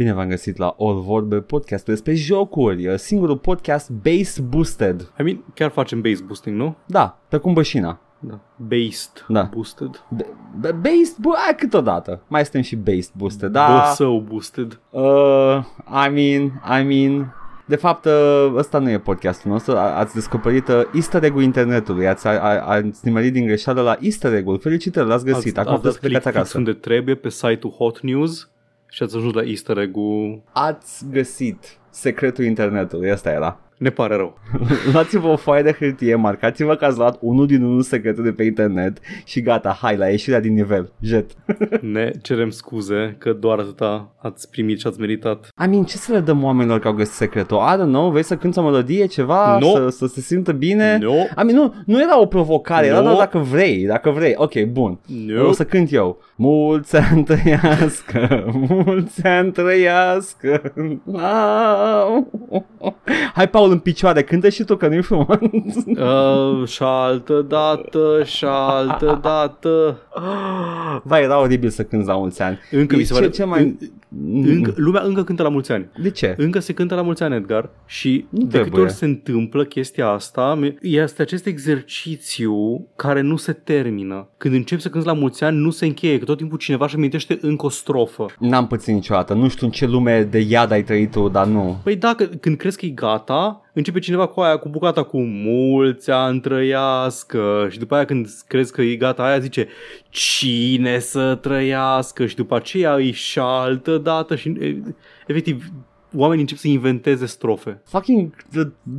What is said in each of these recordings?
Bine v-am găsit la All Vorbe, podcastul despre jocuri, singurul podcast base boosted. I mean, chiar facem base boosting, nu? Da, pe cum bășina. Da. Based Da. boosted. B- b- based, bu- a, câteodată. Mai suntem și based boosted, da. Băsău boosted. Uh, I mean, I mean, de fapt, uh, ăsta nu e podcastul nostru, A- ați descoperit uh, easter egg-ul internetului, ați, a, a, ați nimerit din greșeală la easter egg-ul, felicitări, l-ați găsit, acum ați dat puteți plecați click fix acasă. unde trebuie pe site-ul Hot News și ați ajuns la easter egg-ul. Ați găsit secretul internetului, ăsta era. Ne pare rău. Luați-vă o foaie de hârtie, marcați-vă că ați luat unul din unul secrete de pe internet și gata, hai la ieșirea din nivel, jet. Ne cerem scuze că doar atâta ați primit și ați meritat. I mean, ce să le dăm oamenilor că au găsit secretul? I don't know, vrei să cânti o melodie, ceva, No. să, să se simtă bine? No. I mean, nu, nu era o provocare, era No. doar dacă vrei, dacă vrei. Ok, bun. No. O să cânt eu. Mulți ani trăiască, mulți ani trăiască. Hai, Paul, în picioare, cântă și tu, că nu-i frumos. Uh, și altă dată, și altă dată. Vai, era oribil să cânti la mulți ani. Încă E mi se ce- pare... ce mai- Încă, lumea încă cântă la mulți ani. De ce? Încă se cântă la mulți ani, Edgar, și Nu de câte trebuie. ori se întâmplă chestia asta, mi- este acest exercițiu care nu se termină. Când începi să cânti la mulți ani, nu se încheie, că tot timpul cineva își amintește încă o strofă. N-am pățit niciodată. Nu știu în ce lume de iad ai trăit tu, dar nu. Păi dacă când crezi că e gata, începe cineva cu aia, cu bucata cu mulți ani trăiască și după aia când crezi că e gata, aia zice cine să trăiască și după aceea îi și altă dată și efectiv oamenii încep să inventeze strofe. Fucking,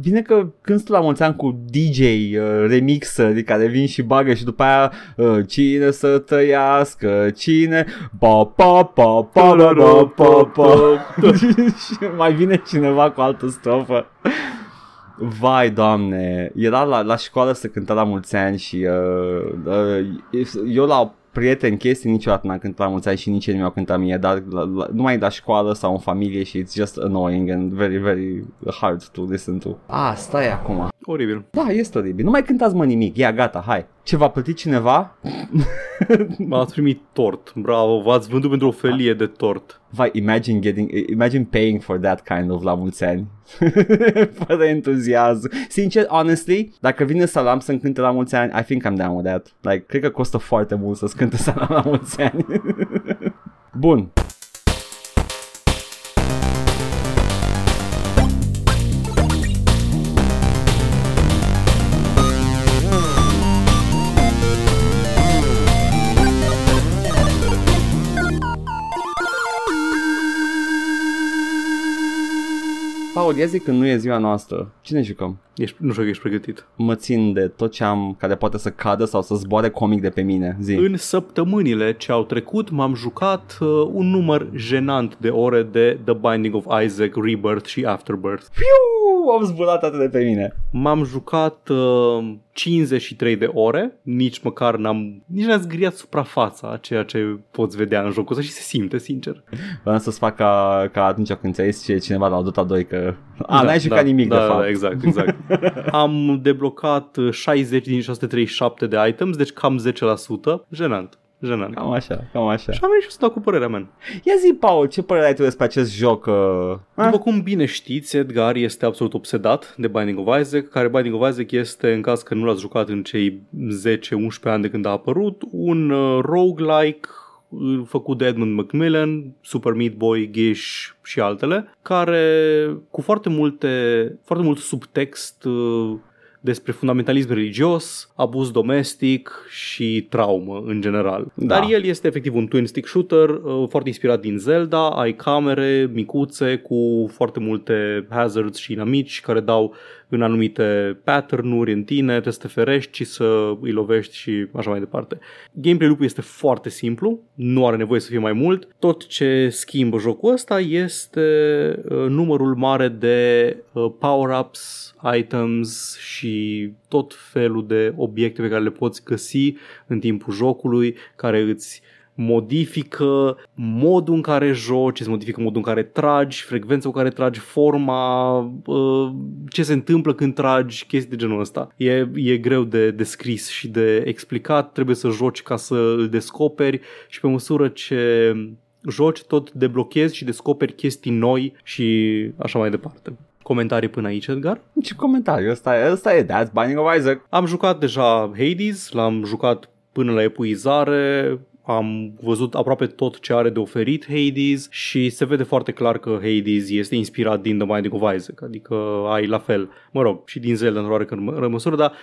bine că când la mulți ani cu DJ uh, remixeri adică care vin și bagă și după aia uh, cine să trăiască, cine pa pa pa pa pa pa pa mai vine cineva cu altă strofă. Vai, doamne, era la, la școală să cânta la mulți ani și uh, uh, eu la prieteni chestii niciodată n-am cântat la mulți ani și nici ei nu mi-au cântat mie, dar la, la, numai la școală sau în familie și it's just annoying and very, very hard to listen to. Ah, stai acum. Oribil. Da, este oribil. Nu mai cântați mă nimic. Ia, gata, hai. Ce v-a plătit cineva? Ați primit tort. Bravo, v-ați vândut pentru o felie de tort. Vai, imagine getting, imagine paying for that kind of la mulți ani. Fără entuziasm. Sincer, honestly, dacă vine Salam să-mi cânte la mulți ani, I think I'm down with that. Like, cred că costă foarte mult să-ți cânte Salam la mulți ani. Bun. Paul, ia zic că nu e ziua noastră. Cine jucăm? Ești, nu știu că ești pregătit. Mă țin de tot ce am care poate să cadă sau să zboare comic de pe mine. Zi. În săptămânile ce au trecut m-am jucat uh, un număr jenant de ore de The Binding of Isaac, Rebirth și Afterbirth. Piu, am zburat atât de pe mine. M-am jucat uh, 53 de ore, nici măcar n-am, nici n-am zgriat suprafața a ceea ce poți vedea în jocul ăsta și se simte, sincer. Vreau să-ți fac ca, ca atunci când ți-ai zis ce cineva la Dota 2 că... A, n-ai jucat nimic da, de fapt. Da, exact, exact. Am deblocat uh, 60 din 637 de items, deci cam 10%. Jenant. Jenant. Cam așa, cam așa. Și am reușit să dau cu părerea mea. Ia zi, Paul, ce părere ai tu despre acest joc? Uh? După cum bine știți, Edgar este absolut obsedat de Binding of Isaac, care Binding of Isaac este, în caz că nu l-ați jucat în cei 10-11 ani de când a apărut, un uh, roguelike uh, făcut de Edmund Macmillan, Super Meat Boy, Gish și altele, care cu foarte multe, foarte mult subtext uh, despre fundamentalism religios, abuz domestic și traumă în general. Da. Dar el este efectiv un twin stick shooter uh, foarte inspirat din Zelda, ai camere micuțe cu foarte multe hazards și inamici care dau în anumite pattern-uri în tine, trebuie să te ferești și să îi lovești și așa mai departe. Gameplay loop este foarte simplu, nu are nevoie să fie mai mult. Tot ce schimbă jocul ăsta este uh, numărul mare de uh, power-ups, items și tot felul de obiecte pe care le poți găsi în timpul jocului, care îți modifică modul în care joci, îți modifică modul în care tragi, frecvența cu care tragi, forma, uh, ce se întâmplă când tragi, chestii de genul ăsta. E, e greu de descris și de explicat, trebuie să joci ca să îl descoperi și pe măsură ce joci, tot deblochezi și descoperi chestii noi și așa mai departe. Comentarii până aici, Edgar? Ce comentariu, ăsta, e- ăsta e, that's Binding of Isaac. Am jucat deja Hades, l-am jucat până la epuizare, am văzut aproape tot ce are de oferit Hades și se vede foarte clar că Hades este inspirat din The Binding of Isaac, adică ai la fel, mă rog, și din Zelda într-o oarecare măsură, dar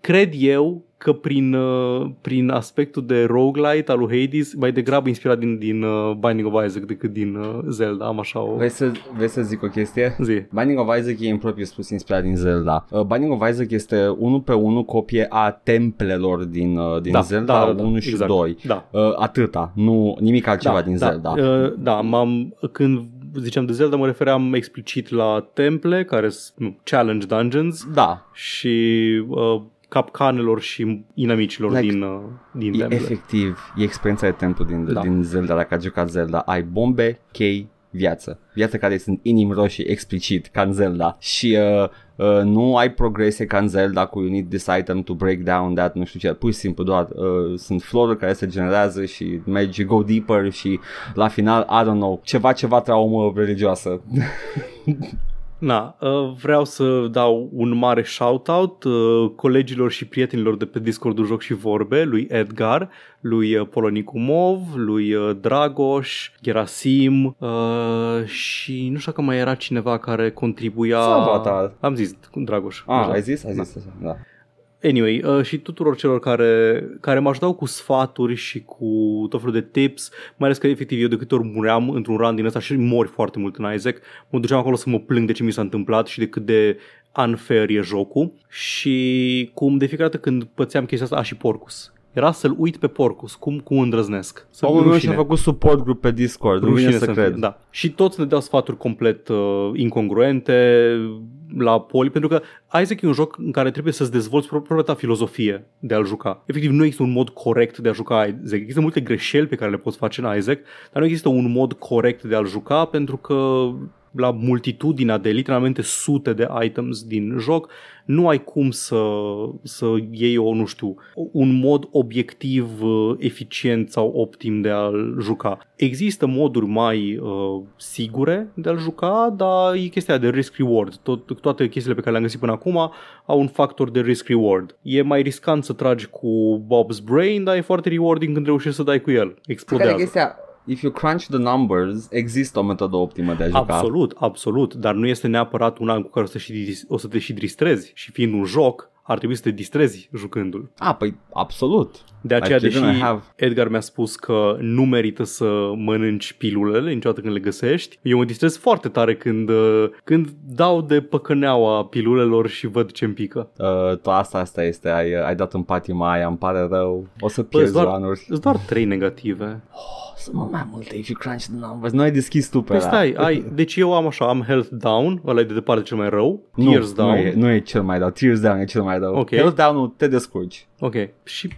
cred eu că prin, uh, prin aspectul de roguelite al lui Hades mai degrabă inspirat din, din uh, Binding of Isaac decât din uh, Zelda, am așa o Vrei să, vrei să zic o chestie? zi. Binding of Isaac e în propriu spus inspirat din Zelda. Uh, Binding of Isaac este unul pe unul copie a templelor din, uh, din Zelda 1 și exact. 2. Da. Uh, atâta, nu nimic altceva din da, Zelda. Uh, da, m-am, când ziceam de Zelda mă refeream explicit la temple, care sunt challenge dungeons Da, și uh, capcanelor și inamicilor Like, din, uh, din e temple. efectiv, e experiența de templu din, Da. din Zelda, dacă ai jucat Zelda. Ai bombe, chei, viață. Viață care sunt inimi roșii explicit, ca în Zelda. Și uh, uh, nu ai progresie ca în Zelda cu you need this item to break down that, nu știu ce. Pur și simplu doar uh, sunt floruri care se generează și mergi, go deeper și la final, I don't know, ceva, ceva traumă religioasă. Na, uh, vreau să dau un mare shout-out uh, colegilor și prietenilor de pe Discordul Joc și Vorbe, lui Edgar, lui uh, Polonicumov, lui uh, Dragoș, Gerasim uh, și nu știu că mai era cineva care contribuia... Salvatar. Am zis, cu Dragoș. Ah, deja. ai zis? Ai zis așa, da. Anyway, uh, și tuturor celor care, care mă ajutau cu sfaturi și cu tot felul de tips, mai ales că efectiv eu de câte ori muream într-un run din ăsta și mori foarte mult în Isaac, mă duceam acolo să mă plâng de ce mi s-a întâmplat și de cât de unfair e jocul și cum de fiecare dată când pățeam chestia asta, a și Porcus. Era să-l uit pe Porcus, cum, cum îndrăznesc. Să Omul meu rușine. și-a făcut support group pe Discord, nu vine Rușine să să cred. fie, Da. Și toți ne dau sfaturi complet uh, incongruente la poli, pentru că Isaac e un joc în care trebuie să-ți dezvolți pro- propria ta filozofie de a-l juca. Efectiv, nu există un mod corect de a juca Isaac. Există multe greșeli pe care le poți face în Isaac, dar nu există un mod corect de a-l juca pentru că la multitudinea de literalmente sute de items din joc, nu ai cum să, să iei o, nu știu, un mod obiectiv, uh, eficient sau optim de a-l juca. Există moduri mai uh, sigure de a-l juca, dar e chestia de risk-reward. Tot, toate chestiile pe care le-am găsit până acum au un factor de risk-reward. E mai riscant să tragi cu Bob's Brain, dar e foarte rewarding când reușești să dai cu el. Care e Explodează. chestia? If you crunch the numbers, există o metodă optimă de a juca. Absolut, absolut, dar nu este neapărat una cu care o să, și, dis- o să te și distrezi și fiind un joc, ar trebui să te distrezi jucându-l. Ah, păi absolut. De aceea, Like, you're deși gonna have- Edgar mi-a spus că nu merită să mănânci pilulele niciodată când le găsești, eu mă distrez foarte tare când, uh, când dau de păcăneaua pilulelor și văd ce-mi pică. Uh, tu asta, asta este, ai, ai dat în patima aia, îmi pare rău, o să Bă, pierzi doar, anuri. sunt doar trei negative. Oh, să mă mai multe, if you crunch the numbers, nu ai deschis tu pe Păi ăla. stai, ai, deci eu am așa, am health down, ăla e de departe cel mai rău, nu, tears down, Nu e, nu e cel mai rău, tears down e cel mai rău. Ok. Health down te descurci. ok, și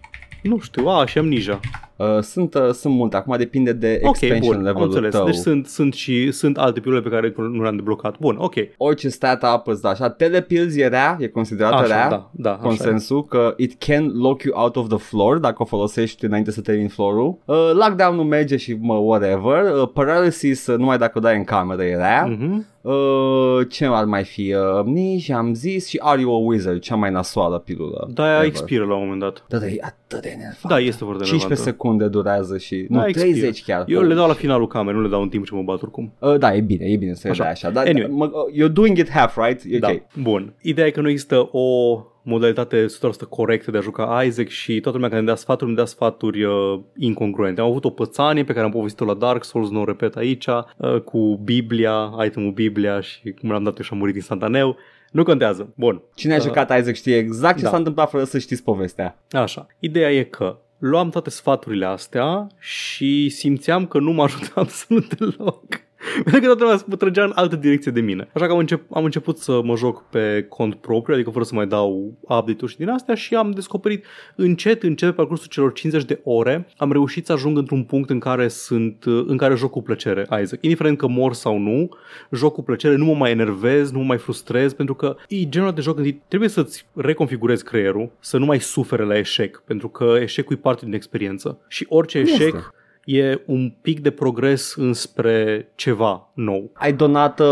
nu știu, a, și amnesia. Uh, sunt, uh, sunt multe, acum depinde de Ok, expansion bun, am level-ul înțeles. tău. Deci sunt, sunt și sunt alte pilule pe care nu le-am deblocat. Bun, ok. Orice stat up îți da așa, telepills e rea, e considerată Așa, rea. da, da, așa e. consensul că it can lock you out of the floor dacă o folosești înainte să termini floor-ul. Uh, lockdown nu merge și mă, whatever. Uh, paralysis uh, numai dacă o dai în cameră e rea. Mhm. Uh, ce ar mai fi? Uh, nici am zis și Are You a Wizard, cea mai nasoală pilulă. Da, ea ever. expiră la un moment dat. Da, da, e atât de enervant. Da, este foarte 15 relevantă. Secunde durează și... Da, Nu, expiră. 30 chiar. Eu le dau la finalul camerei, nu le dau în timp ce mă bat oricum. Uh, da, e bine, e bine să le Așa. dai așa. Dar Anyway. mă, uh, you're doing it half, right? E Da, ok. bun. Ideea e că nu există o modalitate 100% corectă de a juca Isaac și toată lumea care îmi dea sfaturi, îmi dea sfaturi uh, incongruente. Am avut o pățanie pe care am povestit-o la Dark Souls, nu o repet aici, uh, cu Biblia, itemul Biblia și cum l-am dat eu și am murit instantaneu. Nu contează. Bun. Cine a Uh, jucat Isaac știe exact ce da. s-a întâmplat fără să știți povestea. Așa. Ideea e că luam toate sfaturile astea și simțeam că nu mă ajută absolut deloc. Pentru că toată lumea mă trăgea în altă direcție de mine. Așa că am, încep, am început să mă joc pe cont propriu, adică fără să mai dau update-uri și din astea și am descoperit încet, încet, pe parcursul celor 50 de ore, am reușit să ajung într-un punct în care sunt, în care joc cu plăcere Isaac. Indiferent că mor sau nu, joc cu plăcere, nu mă mai enervez, nu mă mai frustrez, pentru că e genul de joc când trebuie să-ți reconfigurezi creierul, să nu mai sufere la eșec, pentru că eșecul e parte din experiență. Și orice Este. Eșec e un pic de progres înspre ceva nou. Ai donat uh,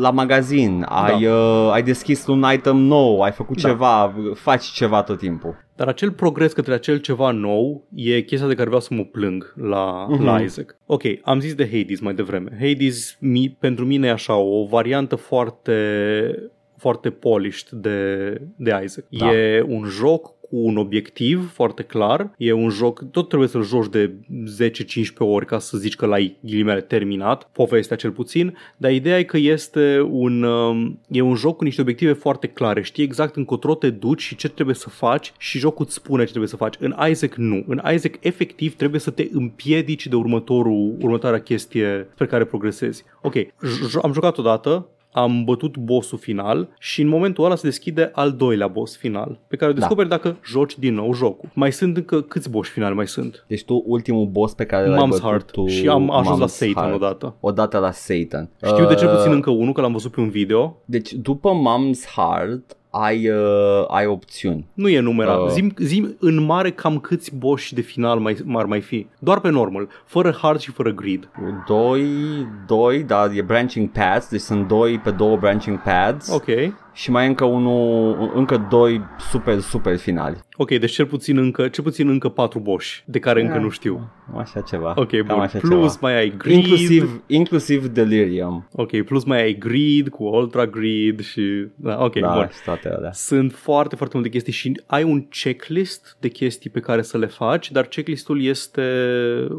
la magazin, ai, uh, ai deschis un item nou, ai făcut Da. ceva, faci ceva tot timpul. Dar acel progres către acel ceva nou e chestia de care vreau să mă plâng la, Mhm. uh-huh. la Isaac. Ok, am zis de Hades mai devreme. Hades mi, pentru mine e așa o variantă foarte foarte polished de, de Isaac. Da. E un joc cu un obiectiv foarte clar. E un joc, tot trebuie să-l joci de 10-15 ori ca să zici că l-ai ghilimele terminat, povestea cel puțin, dar ideea e că este un, um, e un joc cu niște obiective foarte clare. Știi exact încotro te duci și ce trebuie să faci și jocul îți spune ce trebuie să faci. În Isaac nu. În Isaac efectiv trebuie să te împiedici de următorul, următoarea chestie pe care progresezi. Ok, j- am jucat odată, am bătut bossul final și în momentul ăla se deschide al doilea boss final, pe care o descoperi da. dacă joci din nou jocul. Mai sunt încă câți boss finali mai sunt? Deci tu ultimul boss pe care l-ai Mom's bătut Heart tu, și am ajuns la Mom's Satan Heart. odată. Odată la Satan. Știu de cel Uh, puțin încă unul, că l-am văzut pe un video. Deci după Mom's Heart ai, uh, ai opțiuni. Nu e numerat. Uh. Uh. Zim, zim în mare cam câți boși de final mai, ar mai fi. Doar pe normal. Fără hard și fără greed. Doi, doi, dar e branching paths, deci sunt doi pe două branching paths Ok. Și mai e încă unul, încă doi super, super finali. Ok, deci cel puțin încă, cel puțin încă patru boși, de care încă Da. nu știu. Așa ceva. Ok, Cam bun. așa Plus ceva. mai ai greed. Inclusiv, inclusiv Delirium. Ok, plus mai ai greed cu ultra greed și... Da, ok, da, bun. și toate alea. Sunt foarte, foarte multe chestii și ai un checklist de chestii pe care să le faci, dar checklistul este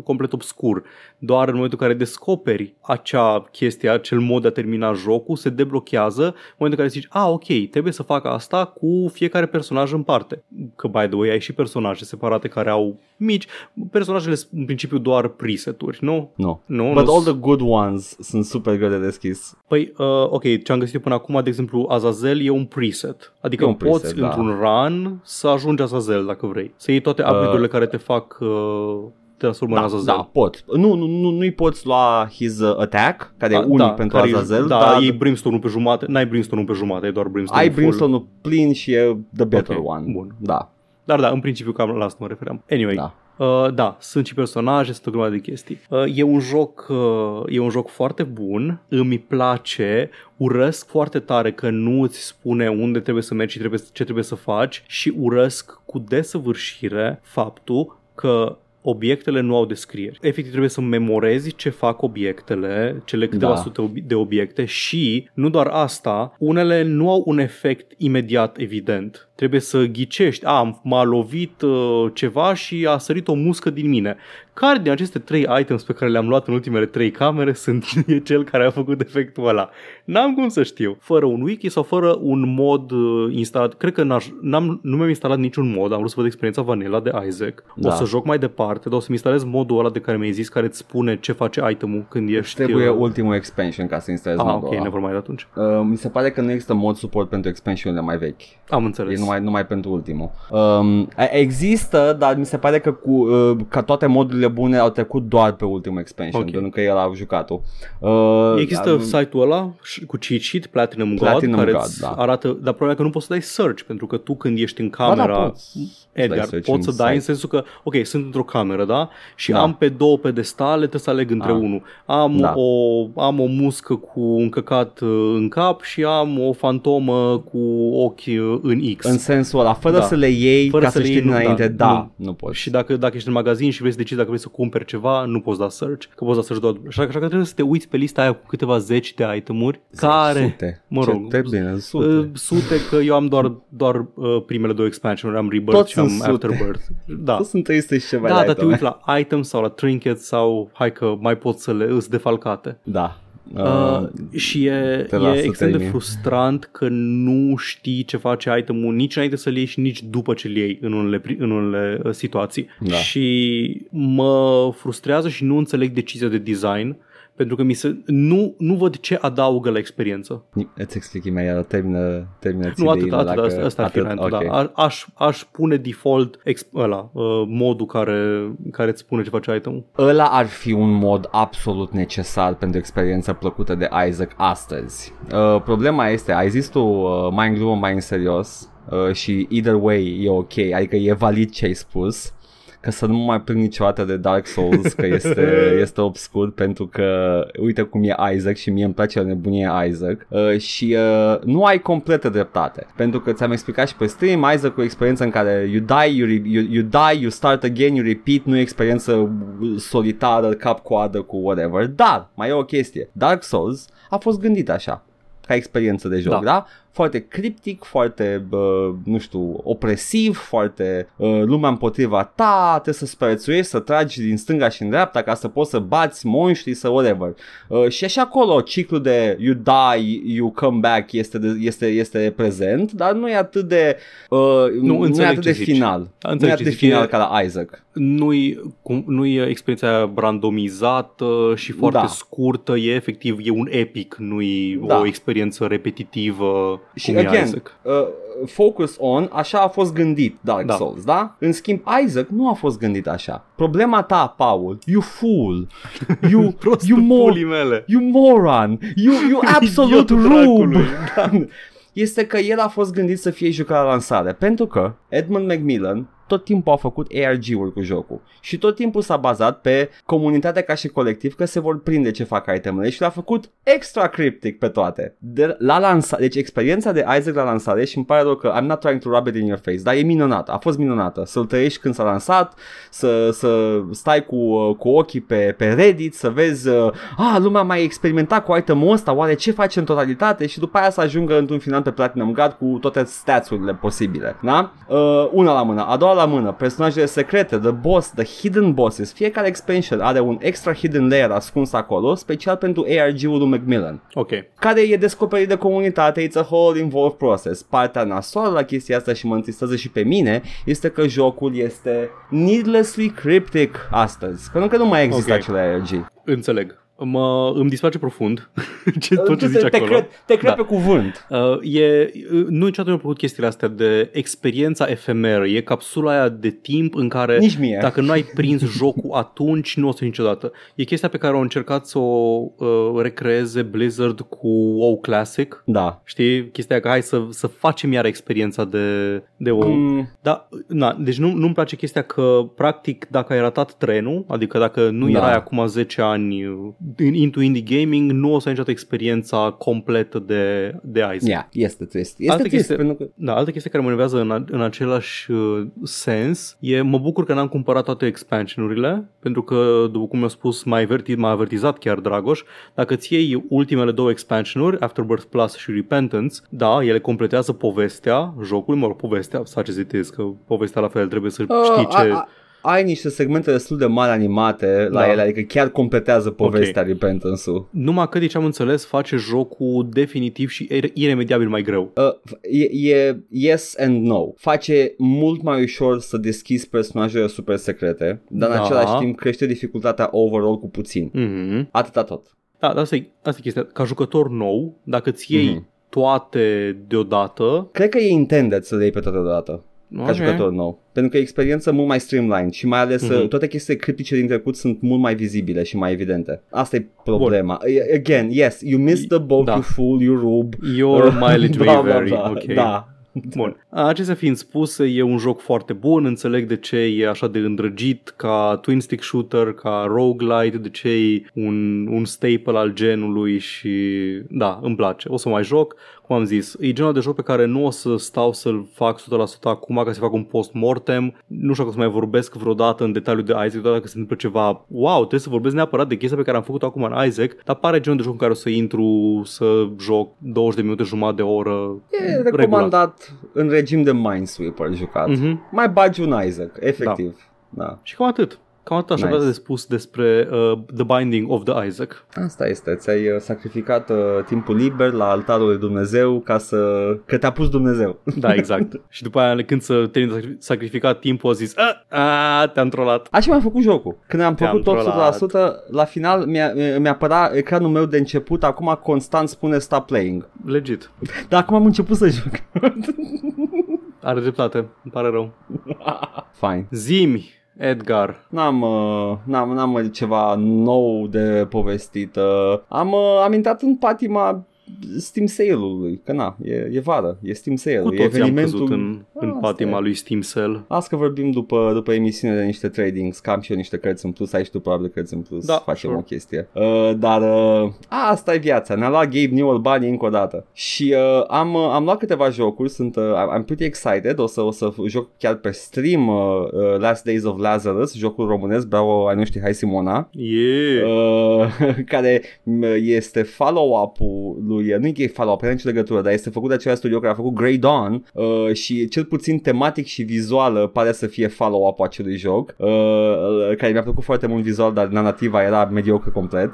complet obscur. Doar în momentul în care descoperi acea chestie, acel mod de a termina jocul, se deblochează în momentul în care zici, a, ok, trebuie să fac asta cu fiecare personaj în parte. Că, by the way, ai și personaje separate care au mici. Personajele sunt în principiu doar preseturi, nu? Nu. Nu, But nu all the good ones sunt super greu de deschis. Păi, uh, ok, ce am găsit eu până acum, de exemplu, Azazel e un preset. Adică E un poți preset, da. într-un run să ajungi Azazel dacă vrei. Să iei toate upgrade-urile care te fac uh, te transformă în Da, Azazel. da, pot. Nu, nu, nu, nu-i poți lua his uh, attack, care e Da, unic da, pentru care e- Azazel, Da, dar iei brimstone-ul pe jumate. N-ai brimstone-ul pe jumate, e doar brimstone ai full. brimstone-ul plin și e the better Ok, one. bun. Da, Dar da, în principiu cam la asta mă refeream. Anyway, da. Uh, da, sunt și personaje, sunt o grămadă de chestii. Uh, e un joc uh, e un joc foarte bun, îmi place, urăsc foarte tare că nu îți spune unde trebuie să mergi și trebuie, ce trebuie să faci și urăsc cu desăvârșire faptul că obiectele nu au descrieri. Efectiv trebuie să memorezi ce fac obiectele, cele câteva Da. sute obi- de obiecte și nu doar asta, unele nu au un efect imediat evident. Trebuie să ghicești, a, m-a lovit uh, ceva și a sărit o muscă din mine. Care din aceste trei items pe care le-am luat în ultimele trei camere sunt e cel care a făcut efectul ăla? N-am cum să știu. Fără un wiki sau fără un mod uh, instalat. Cred că n-aș, n-am, nu mi-am instalat niciun mod. Am vrut să văd experiența Vanilla de Isaac. Da. O să joc mai departe, dar o să-mi instalez modul ăla de care mi-ai zis, care îți spune ce face itemul când ești... Trebuie uh, ultimul expansion ca să instalezi Ah, modul ok, ăla. never mind atunci. Uh, mi se pare că nu există mod suport pentru expansiunile mai vechi. Am E înțeles. Numai, numai pentru ultimul. Um, există, dar mi se pare că cu, uh, ca toate modurile bune au trecut doar pe ultimul expansion, Ok. pentru că el a jucat-o. Uh, Există um, site-ul ăla și- cu cheat sheet, Platinum, Platinum God, care God, îți da. arată, dar problema e că nu poți să dai search, pentru că tu când ești în Ba da, camera, poți. Edgar, Dai search poți să în dai în site. sensul că, ok, sunt într-o cameră, da? Și Da. am pe două pedestale, trebuie să aleg între Ah. unul. Am, Da. o, am o muscă cu un căcat uh, în cap și am o fantomă cu ochi uh, în X. În sensul ăla, fără Da. să le iei Fără ca să să le știi iei, nu, dinainte, da, da, nu poți. Și dacă, dacă ești în magazin și vrei să decizi dacă vrei să cumperi ceva, nu poți da search, că poți da search doar. Așa, așa că trebuie să te uiți pe lista aia cu câteva zeci de itemuri care... Sute. mă rog, Ce bine, sute. Uh, sute că eu am doar, doar uh, primele două expansionuri, am Rebirth Toți și am sunt sute. Afterbirth. Da. Toți sunt 300 și ceva Da, de dar te iteme. uiți la items sau la trinkets sau hai că mai pot să le îs defalcate. Da. Uh, Uh, și e, te las e să extrem de termin. frustrant că nu știi ce face itemul nici înainte să-l iei și nici după ce-l iei în unele, pri- în unele uh, situații. Da. Și mă frustrează și nu înțeleg decizia de design pentru că mi se, nu, nu văd ce adaugă la experiență. Îți explic imediat, termină, termină Nu atât, atât, asta, asta ar fi atât, rantul, ok. da. A- Aș, aș pune default exp- ăla, uh, modul care, care îți spune ce face itemul. Ăla ar fi un mod absolut necesar pentru experiența plăcută de Isaac astăzi. Uh, problema este, ai zis tu uh, mai în glumă, mai în serios uh, și either way e ok, adică e valid ce ai spus. Că să nu mai plâng niciodată de Dark Souls, că este, este obscur pentru că uite cum e Isaac și mie îmi place o nebunie Isaac uh, și uh, nu ai completă dreptate. Pentru că ți-am explicat și pe stream, Isaac o experiență în care you die, you, re- you, you die, you start again, you repeat, nu e experiență solitară, cap-coadă cu whatever. Dar, mai e o chestie. Dark Souls a fost gândit așa ca experiență de joc, da? da? Foarte criptic, foarte, bă, nu știu, opresiv, foarte uh, lumea împotriva ta, trebuie să sperețuiești, să tragi din stânga și în dreapta ca să poți să bați monștri, să whatever. Uh, și așa acolo ciclul de you die, you come back este, de, este, este prezent, dar nu e atât de, uh, nu, nu e atât de zici. final. Da, nu e atât de final e... ca la Isaac. Nu-i, cum, nu-i experiența randomizată și foarte da. scurtă, e efectiv, e un epic, nu-i da. o experiență repetitivă și Cum again, Isaac. Uh, focus on, așa a fost gândit Dark da. Souls, da? În schimb, Isaac nu a fost gândit așa. Problema ta, Paul, you fool, you, you, mor- mele. you moron, you, you absolute rube. Da. Este că el a fost gândit să fie jucat la lansare, pentru că Edmund Macmillan tot timpul a făcut ARG-uri cu jocul și tot timpul s-a bazat pe comunitatea ca și colectiv că se vor prinde ce fac itemele și l-a făcut extra cryptic pe toate. De la lansare, deci experiența de Isaac la lansare și îmi pare rău că I'm not trying to rub it in your face, dar e minunată, a fost minunată. Să-l trăiești când s-a lansat, să, să stai cu, cu ochii pe, pe Reddit, să vezi, uh, ah, lumea mai experimentat cu itemul ăsta, oare ce face în totalitate și după aia să ajungă într-un final pe Platinum Guard cu toate stats-urile posibile. Da? Uh, una la mână. A doua la mână, personajele secrete, the boss, the hidden bosses, fiecare expansion are un extra hidden layer ascuns acolo, special pentru ARG-ul lui Macmillan. Ok. Care e descoperit de comunitate, it's a whole involved process. Partea nasoală la chestia asta și mă întristează și pe mine este că jocul este needlessly cryptic astăzi. Pentru că nu mai există okay. acele ARG. Înțeleg mă, îmi disface profund ce, tot ce zici te acolo. Cred, te cred da. pe cuvânt. Uh, e, nu niciodată mi-au plăcut chestiile astea de experiența efemeră. E capsula aia de timp în care Nici mie. dacă nu ai prins jocul atunci, nu o să niciodată. E chestia pe care au încercat să o uh, recreeze Blizzard cu WoW Classic. Da. Știi? Chestia că hai să, să facem iar experiența de, de WoW. Mm. Da, na, deci nu, nu-mi place chestia că practic dacă ai ratat trenul, adică dacă nu da. erai acum 10 ani into indie gaming nu o să ai niciodată experiența completă de, de Isaac. Yeah, este trist. Este altă trist, chestie, pentru că... Da, altă chestie care mă enervează în, în același uh, sens e mă bucur că n-am cumpărat toate expansionurile pentru că, după cum mi-a spus, m-a, avertizat, m-a avertizat chiar Dragoș, dacă ți iei ultimele două expansionuri, Afterbirth Plus și Repentance, da, ele completează povestea jocului, mă rog, povestea, such as it is, că povestea la fel trebuie să uh, știi ce... A, a ai niște segmente destul de mari animate la da. ele, adică chiar completează povestea okay. Repentance-ul. Numai că, deci am înțeles, face jocul definitiv și iremediabil mai greu. Uh, e, e yes and no. Face mult mai ușor să deschizi personajele super secrete, dar da. în același timp crește dificultatea overall cu puțin. Mm-hmm. Atâta tot. Da, dar asta e, asta e chestia. Ca jucător nou, dacă ți iei mm-hmm. toate deodată... Cred că e intended să le iei pe toate deodată okay. ca jucător nou. Pentru că e experiență mult mai streamline și mai ales mm-hmm. toate chestiile critice din trecut sunt mult mai vizibile și mai evidente. Asta e problema. Bun. Again, yes, you missed the boat, da. you fool, you rube. Your mileage may vary. Okay. Da, Bun. Acestea fiind spuse, e un joc foarte bun, înțeleg de ce e așa de îndrăgit ca twin stick shooter, ca roguelite, de ce e un, un staple al genului și da, îmi place. O să mai joc cum am zis, e genul de joc pe care nu o să stau să-l fac 100% acum ca să fac un post-mortem. Nu știu dacă o să mai vorbesc vreodată în detaliu de Isaac, doar dacă se întâmplă ceva, wow, trebuie să vorbesc neapărat de chestia pe care am făcut acum în Isaac, dar pare genul de joc în care o să intru să joc 20 de minute, jumătate de oră. E recomandat regulat. în regim de Minesweeper jucat. Mm-hmm. Mai bagi un Isaac, efectiv. Da. da. Și cam atât. Cam atât așa nice. de spus despre uh, The Binding of the Isaac. Asta este, ți-ai uh, sacrificat uh, timpul liber la altarul lui Dumnezeu ca să... că te-a pus Dumnezeu. Da, exact. și după aia când să termin de sacrificat timpul a zis a, a te-am trolat. Așa mi-am făcut jocul. Când am te-am făcut tot 100%, la final mi-a, mi-a apărat ecranul meu de început, acum constant spune stop playing. Legit. Dar acum am început să joc. Are dreptate, îmi pare rău. Fine. Zimi, Edgar. N-am, uh, n-am, n-am ceva nou de povestit. Uh, am, uh, am intrat în patima Steam Sale-ului, că na, e, e vară, e Steam Sale. Cu e evenimentul... am în, în Asta patima e. lui Steam Cell. Las că vorbim după, după emisiune de niște trading, cam și eu niște cărți în plus, ai și tu probabil cărți în plus, Da, facem sure. o chestie. Uh, dar uh, a, asta e viața, ne-a luat Gabe Newell banii încă o dată. Și uh, am, uh, am luat câteva jocuri, sunt, uh, I'm pretty excited, o să, o să joc chiar pe stream uh, uh, Last Days of Lazarus, jocul românesc, bravo ai noștri, hai Simona. Yeah. Uh, care m, este follow-up-ul lui, nu e follow-up, are nicio legătură, dar este făcut de același studio care a făcut Grey Dawn uh, și cel puțin tematic și vizual uh, pare să fie follow-up-ul acelui joc, uh, uh, care mi-a plăcut foarte mult vizual, dar narrativa era mediocre complet.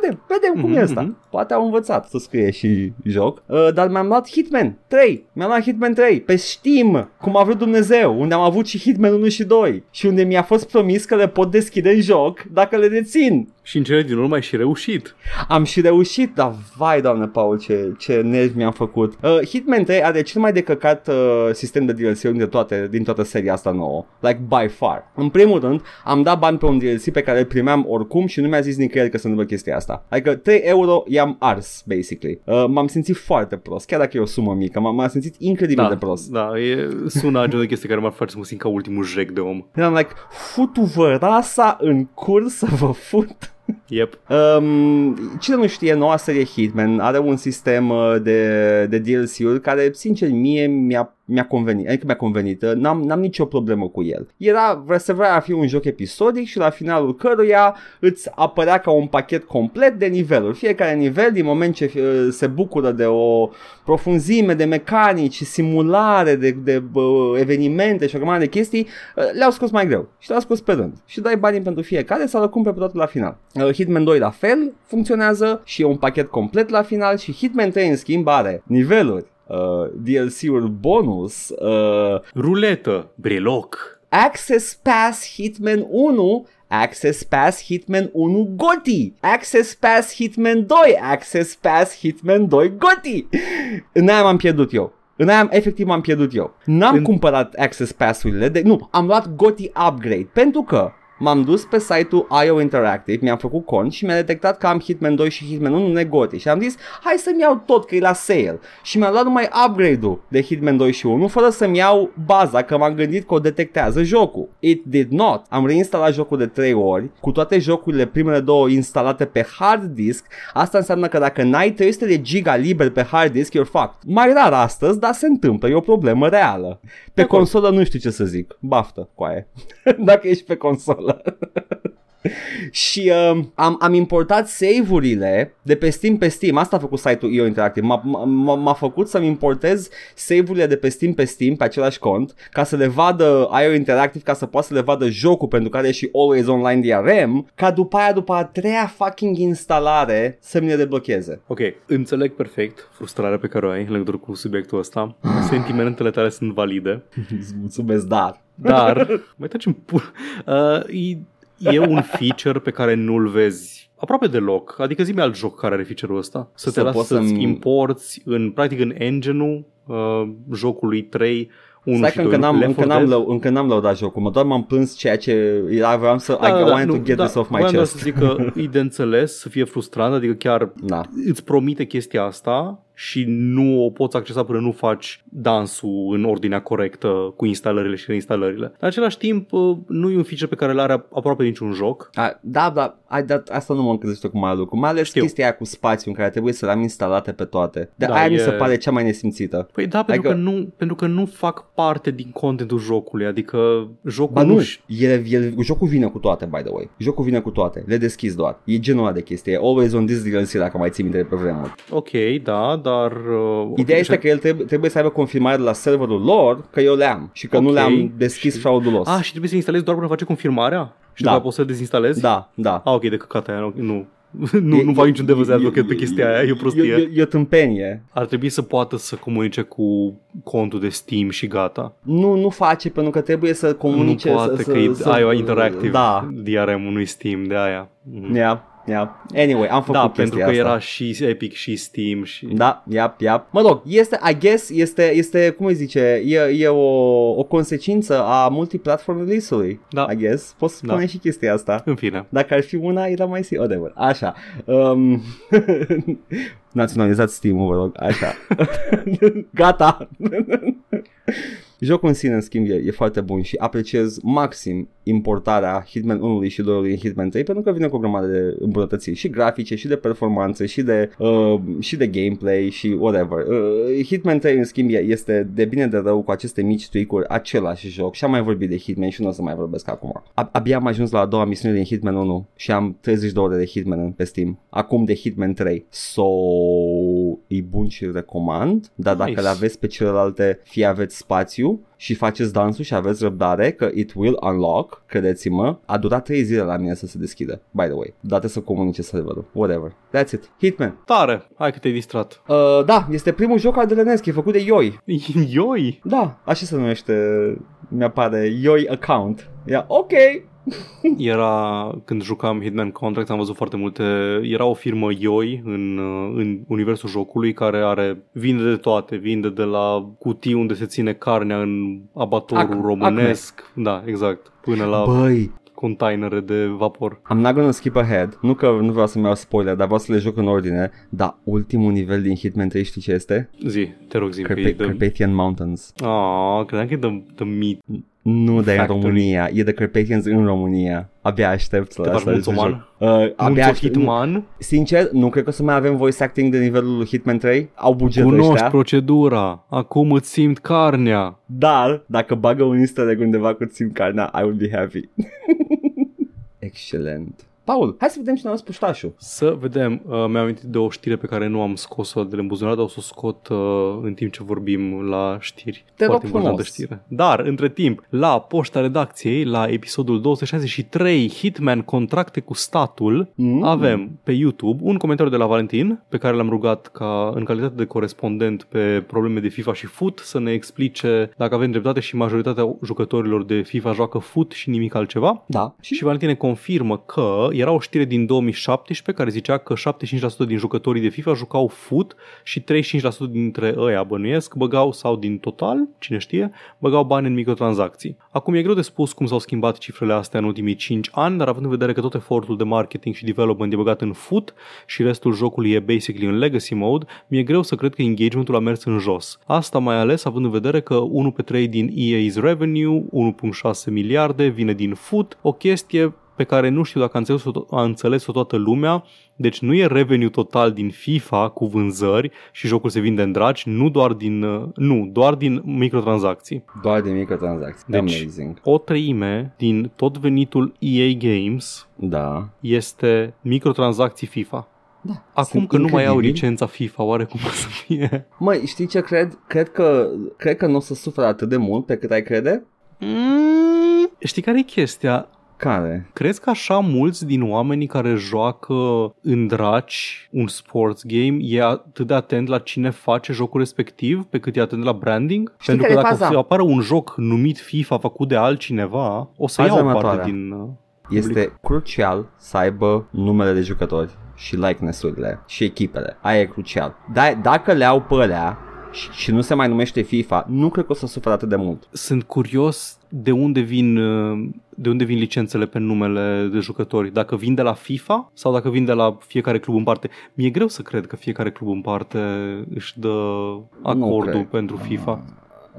Vedem, vedem cum Mhm, e asta. mhm. Poate au învățat să scrie și joc. Uh, dar mi-am luat Hitman 3. Mi-am luat Hitman 3 pe Steam, cum a vrut Dumnezeu, unde am avut și Hitman 1 și 2 și unde mi-a fost promis că le pot deschide în joc dacă le dețin. Și în cele din urmă ai și reușit. Am și reușit, dar vai doamne Paul ce, ce nervi mi-am făcut. Uh, Hitman 3 are cel mai decăcat uh, sistem de DLC dintre toate, din toată seria asta nouă. Like by far. În primul rând am dat bani pe un DLC pe care îl primeam oricum și nu mi-a zis nicăieri că se întâmplă chestia asta. Adică 3 euro i-am ars basically. Uh, M-am simțit foarte prost, chiar dacă e o sumă mică. M-am, m-am simțit incredibil Da, de prost. da, e, sună a genul de chestie care m-ar face să mă simt ca ultimul jec de om. Eram like, futu-vă rasa în curs să vă fut Yep. Um, cine nu știe, noua serie Hitman are un sistem uh, de, de DLC-uri care, sincer, mie mi-a, mi-a convenit. Adică mi-a convenit. Uh, N-am, n-am nicio problemă cu el. Era, vrea să vrea a fi un joc episodic și la finalul căruia îți apărea ca un pachet complet de niveluri. Fiecare nivel, din moment ce uh, se bucură de o profunzime de mecanici, simulare de, de uh, evenimente și o grămadă de chestii, uh, le-au scos mai greu și le-au scos pe rând. Și dai banii pentru fiecare sau le cumperi pe toate la final. Uh, Hitman 2 la fel funcționează și e un pachet complet la final și Hitman 3 în schimb are niveluri, uh, DLC-uri bonus, uh, Ruletă, breloc. Access Pass Hitman 1 Access Pass Hitman 1 Goti Access Pass Hitman 2 Access Pass Hitman 2 Goti. În aia m-am pierdut eu. În aia efectiv m-am pierdut eu. N-am În- cumpărat Access Pass-urile de... Nu, am luat Goti Upgrade Pentru că M-am dus pe site-ul IO Interactive, mi-am făcut cont și mi-a detectat că am Hitman 2 și Hitman 1 negoti și am zis hai să-mi iau tot că e la sale și mi-a luat numai upgrade-ul de Hitman 2 și 1 fără să-mi iau baza că m-am gândit că o detectează jocul. It did not. Am reinstalat jocul de 3 ori cu toate jocurile primele două instalate pe hard disk. Asta înseamnă că dacă n-ai 300 de giga liber pe hard disk, you're fucked. Mai rar astăzi, dar se întâmplă, e o problemă reală. Pe acord. consolă nu știu ce să zic. Baftă, coaie. dacă ești pe consolă. 了。și uh, am, am importat save-urile de pe Steam pe Steam. Asta a făcut site-ul IO Interactive. M-a, m-a, m-a făcut să-mi importez save-urile de pe Steam pe Steam pe același cont ca să le vadă IO Interactive ca să poată să le vadă jocul pentru care e și Always Online DRM ca după aia, după a treia fucking instalare să mi le deblocheze. Ok, înțeleg perfect frustrarea pe care o ai în legătură cu subiectul ăsta. Sentimentele tale sunt valide. Îți mulțumesc, dar... Dar, mai tragem pu- uh, e, e un feature pe care nu-l vezi aproape deloc. Adică zi-mi alt joc care are feature-ul ăsta. Să te Să lași poți să-ți să-mi- importi în, practic în engine-ul uh, jocului 3 1 Stai și că 2, încă n-am, Left încă, 4 n-am Dead. lău, încă n-am lăudat jocul, mă doar m-am plâns ceea ce era, vreau să, I, I wanted to get this off my voiam doar chest. să zic că e de înțeles să fie frustrant, adică chiar Da. îți promite chestia asta și nu o poți accesa până nu faci dansul în ordinea corectă cu instalările și reinstalările. În același timp, uh, nu e un feature pe care îl are aproape niciun joc. A, da, da, ai dat, asta nu mă încălzește cu mare lucru, mai ales Știu. chestia aia cu spațiu în care trebuie să le am instalate pe toate. De Da, aia mi e- se pare cea mai nesimțită. Păi da, pentru, Adică- că nu, pentru că nu fac parte din contentul jocului, adică jocul Ba nu, nu-și- el, el, jocul vine cu toate, by the way. Jocul vine cu toate, le deschizi doar. E genul ăla de chestie. E always on this DLC, dacă mai ții minte de pe vremuri. Ok, da, dar... Uh, Ideea este că el trebuie, trebuie să aibă confirmare de la serverul lor că eu le am și că nu Ok. le-am deschis Și- fraudulos. Ah, și trebuie să instalezi doar până face confirmarea? Și Da. după poți să dezinstalezi? Da, da. Ah, ok, de căcat aia, nu, nu, nu, E- nu fac niciun devil's e- advocate pe e- chestia aia, e o prostie. E, e, e o tâmpenie. Ar trebui să poată să comunice cu contul de Steam și gata. Nu, nu face pentru că trebuie să comunice. nu poate să, că e, să, ai o interactive Da, DRM-ul nu Steam, de aia. Mhm. yeah, yeah. Anyway, am făcut Da, chestia pentru că asta. era și Epic și Steam și... Da, yep, yep. Mă rog, este, I guess, este, este cum îi zice, e, e o, o consecință a multiplatform release-ului. Da. I guess, poți spune Da. și chestia asta. În fine. Dacă ar fi una, era mai simplu. Whatever. Așa. Um, naționalizați Steam-ul, vă rog. Așa. Gata. Jocul în sine, în schimb, e, e foarte bun și apreciez maxim importarea Hitman 1 și 2 în Hitman 3 pentru că vine cu o grămadă de îmbunătățiri și grafice și de performanță și de, uh, și de gameplay și whatever. Uh, Hitman 3 în schimb este de bine de rău cu aceste mici tweak-uri același joc și am mai vorbit de Hitman și nu o să mai vorbesc acum. Abia am ajuns la a doua misiune din Hitman 1 și am 30 de ore de Hitman pe Steam. Acum de Hitman 3. So, e bun și recomand, dar nice. dacă le aveți pe celelalte, fie aveți spațiu și faceți dansul și aveți răbdare că it will unlock, credeți-mă, a durat 3 zile la mine să se deschidă, by the way. Date să comunice serverul, whatever. That's it. Hitman. Tare, hai că te-ai distrat. Uh, da, este primul joc al Delenesc, e făcut de Ioi. Ioi? Da, așa se numește, mi-apare Ioi account. Yeah, ok, era când jucam Hitman Contract, am văzut foarte multe, era o firmă Ioi în, în universul jocului care are, vinde de toate, vinde de la cutii unde se ține carnea în abatorul Ac- românesc, acme. da, exact, până la Băi, containere de vapor. I'm not gonna skip ahead. Nu că nu vreau să-mi iau spoiler, dar vreau să le joc în ordine. Dar ultimul nivel din Hitman 3 știi ce este? Zi, te rog zi. Carpa- the... Carpathian Mountains. Ah, credeam că e the, the meat. Nu, dar e în România. E The Carpathians în România. Abia aștept Te faci mulțuman? Uh, abia aștept. Hitman? Sincer, nu cred că o să mai avem voice acting de nivelul Hitman 3. Au bugetul Cunoști ăștia. procedura. Acum îți simt carnea. Dar, dacă bagă un easter egg undeva cu simt carnea, I will be happy. Excelent. Paul, hai să vedem ce ne-a spus puștașul. Să vedem. Uh, mi-am amintit de o știre pe care nu am scos-o de la buzunar, dar o să o scot uh, în timp ce vorbim la știri. Te Foarte rog importantă frumos. știre. Dar, între timp, la poșta redacției, la episodul 263, Hitman contracte cu statul, Mm. avem pe YouTube un comentariu de la Valentin, pe care l-am rugat ca în calitate de corespondent pe probleme de FIFA și FUT să ne explice dacă avem dreptate și majoritatea jucătorilor de FIFA joacă FUT și nimic altceva. Da. Și Valentin ne confirmă că era o știre din 2017 care zicea că 75% din jucătorii de FIFA jucau FUT și 35% dintre ăia bănuiesc băgau sau din total, cine știe, băgau bani în microtransacții. Acum e greu de spus cum s-au schimbat cifrele astea în ultimii 5 ani, dar având în vedere că tot efortul de marketing și development e băgat în FUT și restul jocului e basically în legacy mode, mi-e greu să cred că engagementul a mers în jos. Asta mai ales având în vedere că 1 pe 3 din EA's revenue, 1.6 miliarde, vine din FUT, o chestie pe care nu știu dacă a înțeles-o, a înțeles-o toată lumea, deci nu e revenue total din FIFA cu vânzări și jocul se vinde în dragi, nu doar din, uh, nu, doar din microtransacții. Doar de microtransacții. Deci- Amazing. O treime din tot venitul EA Games Da. este microtransacții FIFA. Da. Acum Sunt că nu mai au incredibili. licența FIFA, oare cum o să fie? Măi, știi ce cred? Cred că, cred că nu o să sufere atât de mult pe cât ai crede? Mm, știi care e chestia? Care? Crezi că așa mulți din oamenii care joacă în draci un sports game e atât de atent la cine face jocul respectiv pe cât e atent la branding? Știi Pentru care că e dacă faza? o să apară un joc numit FIFA făcut de altcineva, o să Faza iau parte următoarea. din... uh, Este crucial să aibă numele de jucători și likeness-urile și echipele. Aia e crucial. Da, dacă le au pe alea și, și nu se mai numește FIFA, nu cred că o să sufere atât de mult. Sunt curios de unde vin uh, de unde vin licențele pe numele de jucători. Dacă vin de la FIFA sau dacă vin de la fiecare club în parte. Mi-e greu să cred că fiecare club în parte își dă acordul cred. pentru FIFA.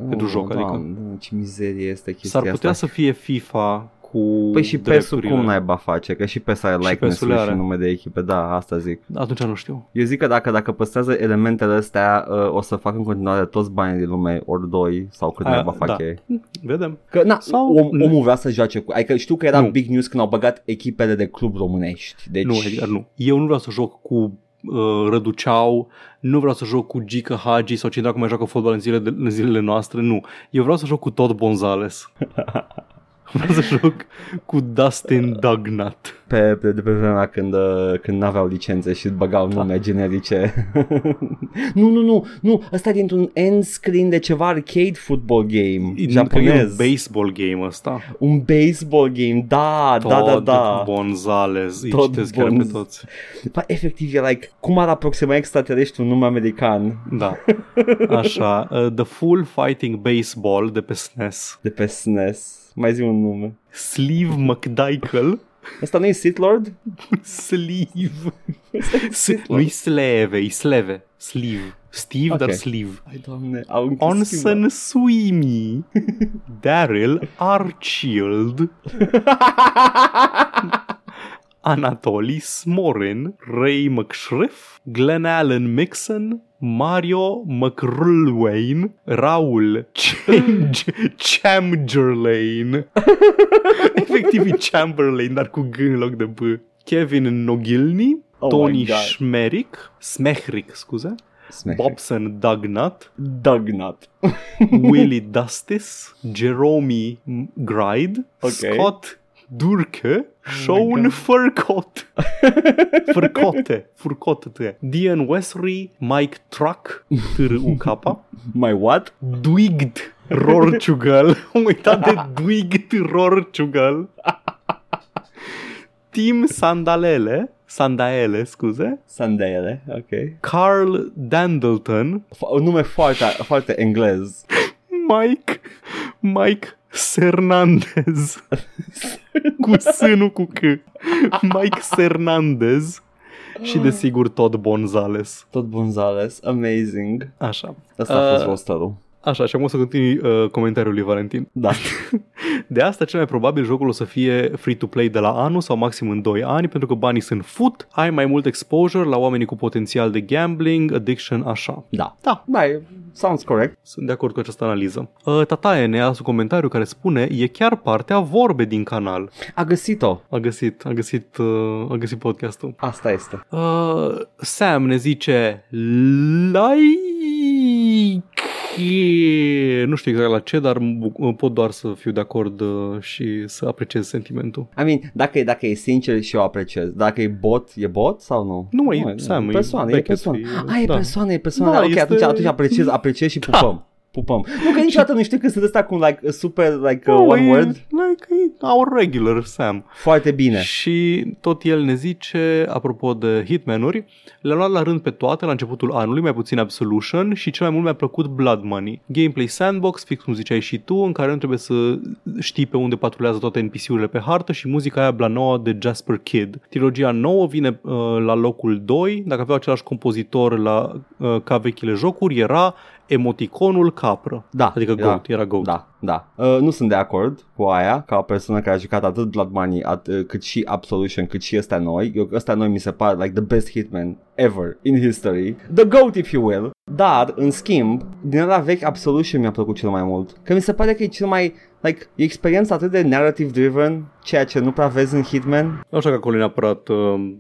Pentru joc, adică. Doamne, ce mizerie este chestia S-ar putea asta. să fie FIFA cu Păi și PES-ul drepturile. cum naiba face? Că și PES are Și likeness-ul PES-ul și are. nume de echipe. Da, asta zic. Atunci nu știu. Eu zic că dacă, dacă păstrează elementele astea, uh, o să facă în continuare toți banii din lume, ori doi, sau cât Aia, naiba fac da. ei. Vedem. Că, na, Sau- om, omul vrea să joace cu... Adică știu că era Nu. big news când au băgat echipele de club românești. Deci, Nu, Edgar, nu. Eu nu vreau să joc cu uh, Răduceau, nu vreau să joc cu Gica Hagi sau cine dacă mai joacă fotbal în zilele, de, în zilele noastre, nu. Eu vreau să joc cu tot Bonzales. vreau să joc cu Dustin Dugnut. Pe, pe, de pe vremea când, uh, când n-aveau licențe și băgau nume generice. nu, nu, nu, nu, ăsta e dintr-un end screen de ceva arcade football game Cred că e un japonez. baseball game ăsta. un baseball game, da, da, da, Todd da. Bonzales. Îi Todd citesc chiar pe Bonz- toți. Ba, efectiv, e like, cum ar aproxima extraterestri un nume american Da. Așa. Uh, The Full Fighting Baseball de pe SNES. de pe SNES? Mai zi un nume. Sleeve McDykel. Asta nu e Sith Lord? Sleeve. Ăsta e S- Sith Lord. nu-i sleve, e sleve. Sleeve. Steve, Ok. dar sleeve. Ai, doamne, au închis Onsen Sweeney, Daryl Archild, Anatoly Smorin, Ray McShriff, Glenn Allen Mixon, Mario McRulwain, Raul Change- Chamberlain, efectiv e Chamberlain, dar cu G în loc de B, Kevin Nogilny, Oh Tony my God. Schmerick, Smechrick, scuze, Smack. Bobson Dugnut, Dugnut. Willie Dustis, Jerome Gride, Ok. Scott Durke, Sean God. Furcott, Furcote, Furcote, Dian Wesley, Mike Truck, T-R-U-K, My what? Dwigd Rorchugal, am uitat de Dwigd Rorchugal, Tim Sandalele, Sandaele, scuze, Sandele, ok. Carl Dandleton, F- un nume foarte, foarte englez. Mike, Mike Sernandez. cu S, nu cu C. Mike Sernandez. Și desigur Todd Bonzales. Tot Gonzales, amazing. Așa. Asta a fost Uh, rosterul. Așa, și am o să continui uh, comentariul lui Valentin. Da. De asta, cel mai probabil, jocul o să fie free-to-play de la anul sau maxim în 2 ani, pentru că banii sunt fut, ai mai mult exposure la oamenii cu potențial de gambling, addiction, așa. Da. Da, Bai, sounds correct. Sunt de acord cu această analiză. Uh, Tataie ne ia un comentariu care spune e chiar partea vorbe din canal. A găsit-o. A găsit, a găsit, uh, a găsit podcastul. Asta este. Uh, Sam ne zice like nu știu exact la ce, dar m- bu- pot doar să fiu de acord uh, și să apreciez sentimentul. I mean, dacă, e- dacă e sincer și eu apreciez. Dacă e bot, e bot sau nu? Nu, e Sam, e persoană, e Beckett, persoană. e- A, e da. persoană, e persoană. Da, ok, este- atunci, atunci apreciez, apreciez și pupăm. Pupăm. Nu că niciodată nu știu când sunt ăsta cu like super like uh, Nu, one e, word. Like, e our regular Sam. Foarte bine. Și tot el ne zice, apropo de Hitman-uri, le-am luat la rând pe toate la începutul anului, mai puțin Absolution și cel mai mult mi-a plăcut Blood Money. Gameplay sandbox, fix cum ziceai și tu, în care nu trebuie să știi pe unde patrulează toate NPC-urile pe hartă și muzica aia blanoa de Jasper Kidd. Trilogia nouă vine uh, la locul 2, dacă avea același compozitor la, uh, ca vechile jocuri, era emoticonul capră. Da. Adică da, Goat, era Goat. Da, da. Uh, nu sunt de acord cu aia, ca o persoană care a jucat atât Blood Money, at, uh, cât și Absolution, cât și ăsta noi. Eu, ăsta noi mi se pare like the best hitman ever in history. The GOAT, if you will. Dar, în schimb, din ăla vechi Absolution mi-a plăcut cel mai mult. Că mi se pare că e cel mai, like, e experiența atât de narrative driven, ceea ce nu prea vezi în Hitman. Nu așa că acolo e neapărat uh,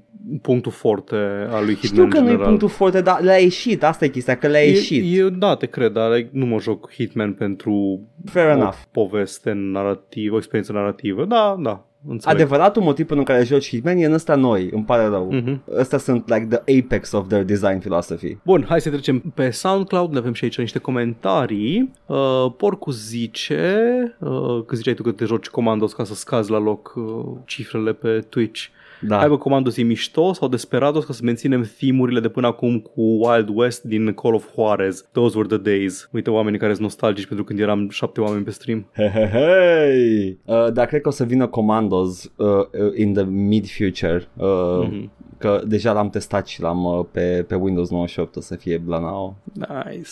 punctul forte al lui Hitman Știu că în nu e general. punctul forte, dar le-a ieșit, asta e chestia, că le-a ieșit. E, e, da, te cred, dar like, nu mă joc Hitman pentru Fair o enough. poveste narrativă, o experiență narrativă. Da, da, înțeleg. Adevăratul motiv pentru care joci Hitman e în ăsta noi, îmi pare rău. Mhm. Ăsta sunt like the apex of their design philosophy. Bun, hai să trecem pe SoundCloud, ne avem și aici niște comentarii. Uh, Porcu zice, uh, că ziceai tu că te joci Commandos ca să scazi la loc uh, cifrele pe Twitch. Da. Hai bă, Commandos e mișto sau Desperados ca să menținem thimurile de până acum cu Wild West din Call of Juarez. Those were the days. Uite oamenii care sunt nostalgici pentru când eram șapte oameni pe stream. Hei, hei, hei. Uh, dar cred că o să vină Commandos uh, uh, in the mid-future. Uh, Mhm. Că deja l-am testat și l-am uh, pe, pe Windows 98 o să fie Blanao. Nice.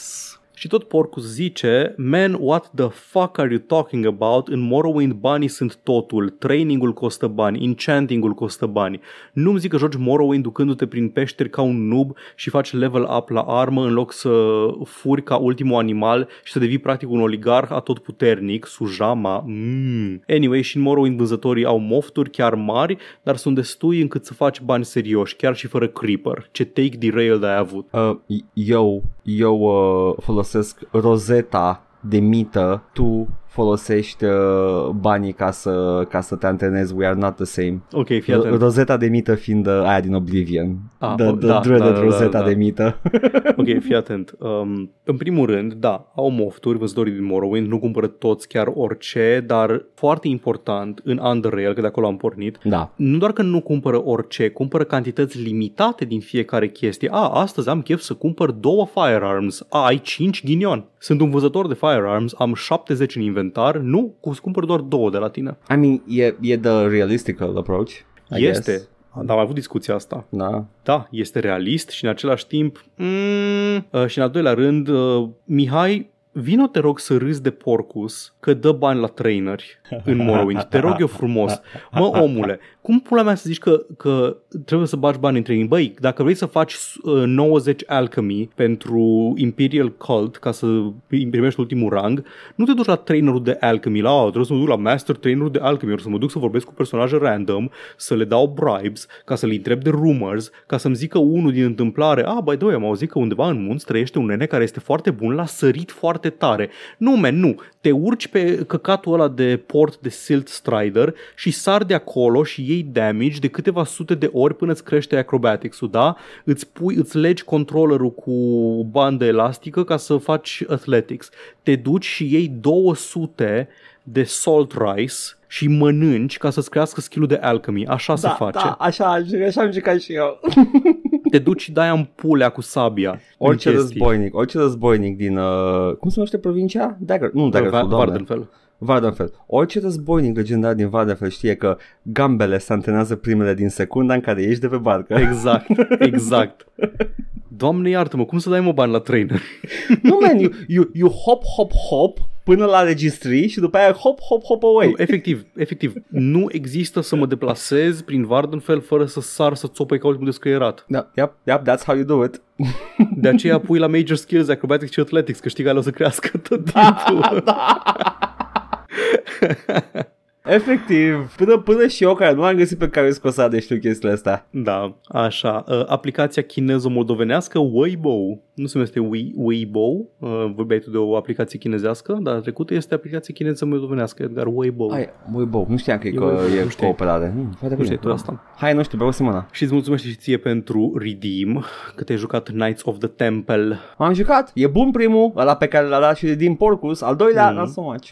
Și tot porcul zice, Man, what the fuck are you talking about? În Morrowind banii sunt totul. Trainingul costă bani, enchantingul costă bani. Nu-mi zic că joci Morrowind ducându-te prin peșteri ca un noob și faci level up la armă în loc să furi ca ultimul animal și să devii practic un oligarh atotputernic, sujama. Mm. Anyway, și în Morrowind vânzătorii au mofturi chiar mari, dar sunt destui încât să faci bani serioși, chiar și fără creeper. Ce take derailed ai avut. Uh, eu eu uh, folosesc rozeta de mită, tu folosești uh, banii ca să, ca să te antrenezi. We are not the same. Ok, fii atent. Rozeta de mită fiind uh, aia din Oblivion. Ah, the, oh, the da, dreaded da, da, da, rozeta da. de mită. Ok, fii atent. Um, în primul rând, da, au mofturi, vânzătorii din Morrowind, nu cumpără toți chiar orice, dar foarte important, în Underrail, că de acolo am pornit, da. nu doar că nu cumpără orice, cumpără cantități limitate din fiecare chestie. A, astăzi am chef să cumpăr două firearms. A, ai 5 ghinion. Sunt un vânzător de firearms, am 70 în inventar, nu, cu cumpăr doar două de la tine. I mean, e, e the realistical approach. I Este, guess. Dar am avut discuția asta. Da. Da, este realist și în același timp... Mm, uh, și în al doilea rând, uh, Mihai, Vino te rog să râzi de Porcus că dă bani la traineri în Morrowind. Te rog eu frumos. Mă, omule, cum pula mea să zici că, că trebuie să bagi bani în training? Băi, dacă vrei să faci uh, 90 alchemy pentru Imperial Cult ca să primești ultimul rang, nu te duci la trainerul de alchemy, la, oh, trebuie să mă duc la master trainerul de alchemy, să mă duc să vorbesc cu personaje random, să le dau bribes, ca să le întreb de rumors, ca să-mi zică unul din întâmplare, ah, by the way, am auzit că undeva în munți trăiește un nene care este foarte bun la sărit foarte tare. Nu, man, nu. Te urci pe căcatul ăla de port de Silt Strider și sar de acolo și iei damage de câteva sute de ori până îți crește acrobatics-ul, da? Îți, pui, îți legi controllerul cu bandă elastică ca să faci athletics. Te duci și iei 200 de salt rice și mănânci ca să-ți crească skill de alchemy. Așa se da, face. Da, așa, așa am jucat și eu. Te duci și dai în pulea cu sabia. Orice în chestii. războinic, orice războinic din, uh, cum se numește provincia? Dagger, nu Daggerfall, Va- doamne. Vardenfell. Vardenfell. Orice războinic legendar din Vardenfell știe că gambele se antrenează primele din secunda în care ești de pe barcă. Exact, exact. Doamne iartă-mă, cum să dai mă bani la trainer? nu, man, you, you, you hop, hop, hop până la registry și după aia hop, hop, hop away. Nu, efectiv, efectiv, nu există să mă deplasez prin Vardenfell fără să sar să țopăi ca ultimul descăierat. Da, yep, yep, that's how you do it. De aceea pui la Major Skills, Acrobatics și Athletics, că știi că alea o să crească tot Da, timpul. Efectiv, până, până și eu care nu am găsit pe care scosade știu chestiile astea. Da, așa. Uh, aplicația chinezo-moldovenească Weibo, nu se numește Wei- Weibo, uh, vorbeai tu de o aplicație chinezească, dar trecută este aplicație chineză-moldovenească, Edgar Weibo. Hai, băi, bă, nu știam că e, Eu- că nu e știai. cooperare. Hmm, foarte Nu bine. știi tu asta. Hai, nu știu, beau semăna. Și îți mulțumesc și ție pentru Redeem, că te-ai jucat Knights of the Temple. Am jucat, e bun primul, ăla pe care l-a dat și din Porcus, al doilea, Mhm. mm. not so much.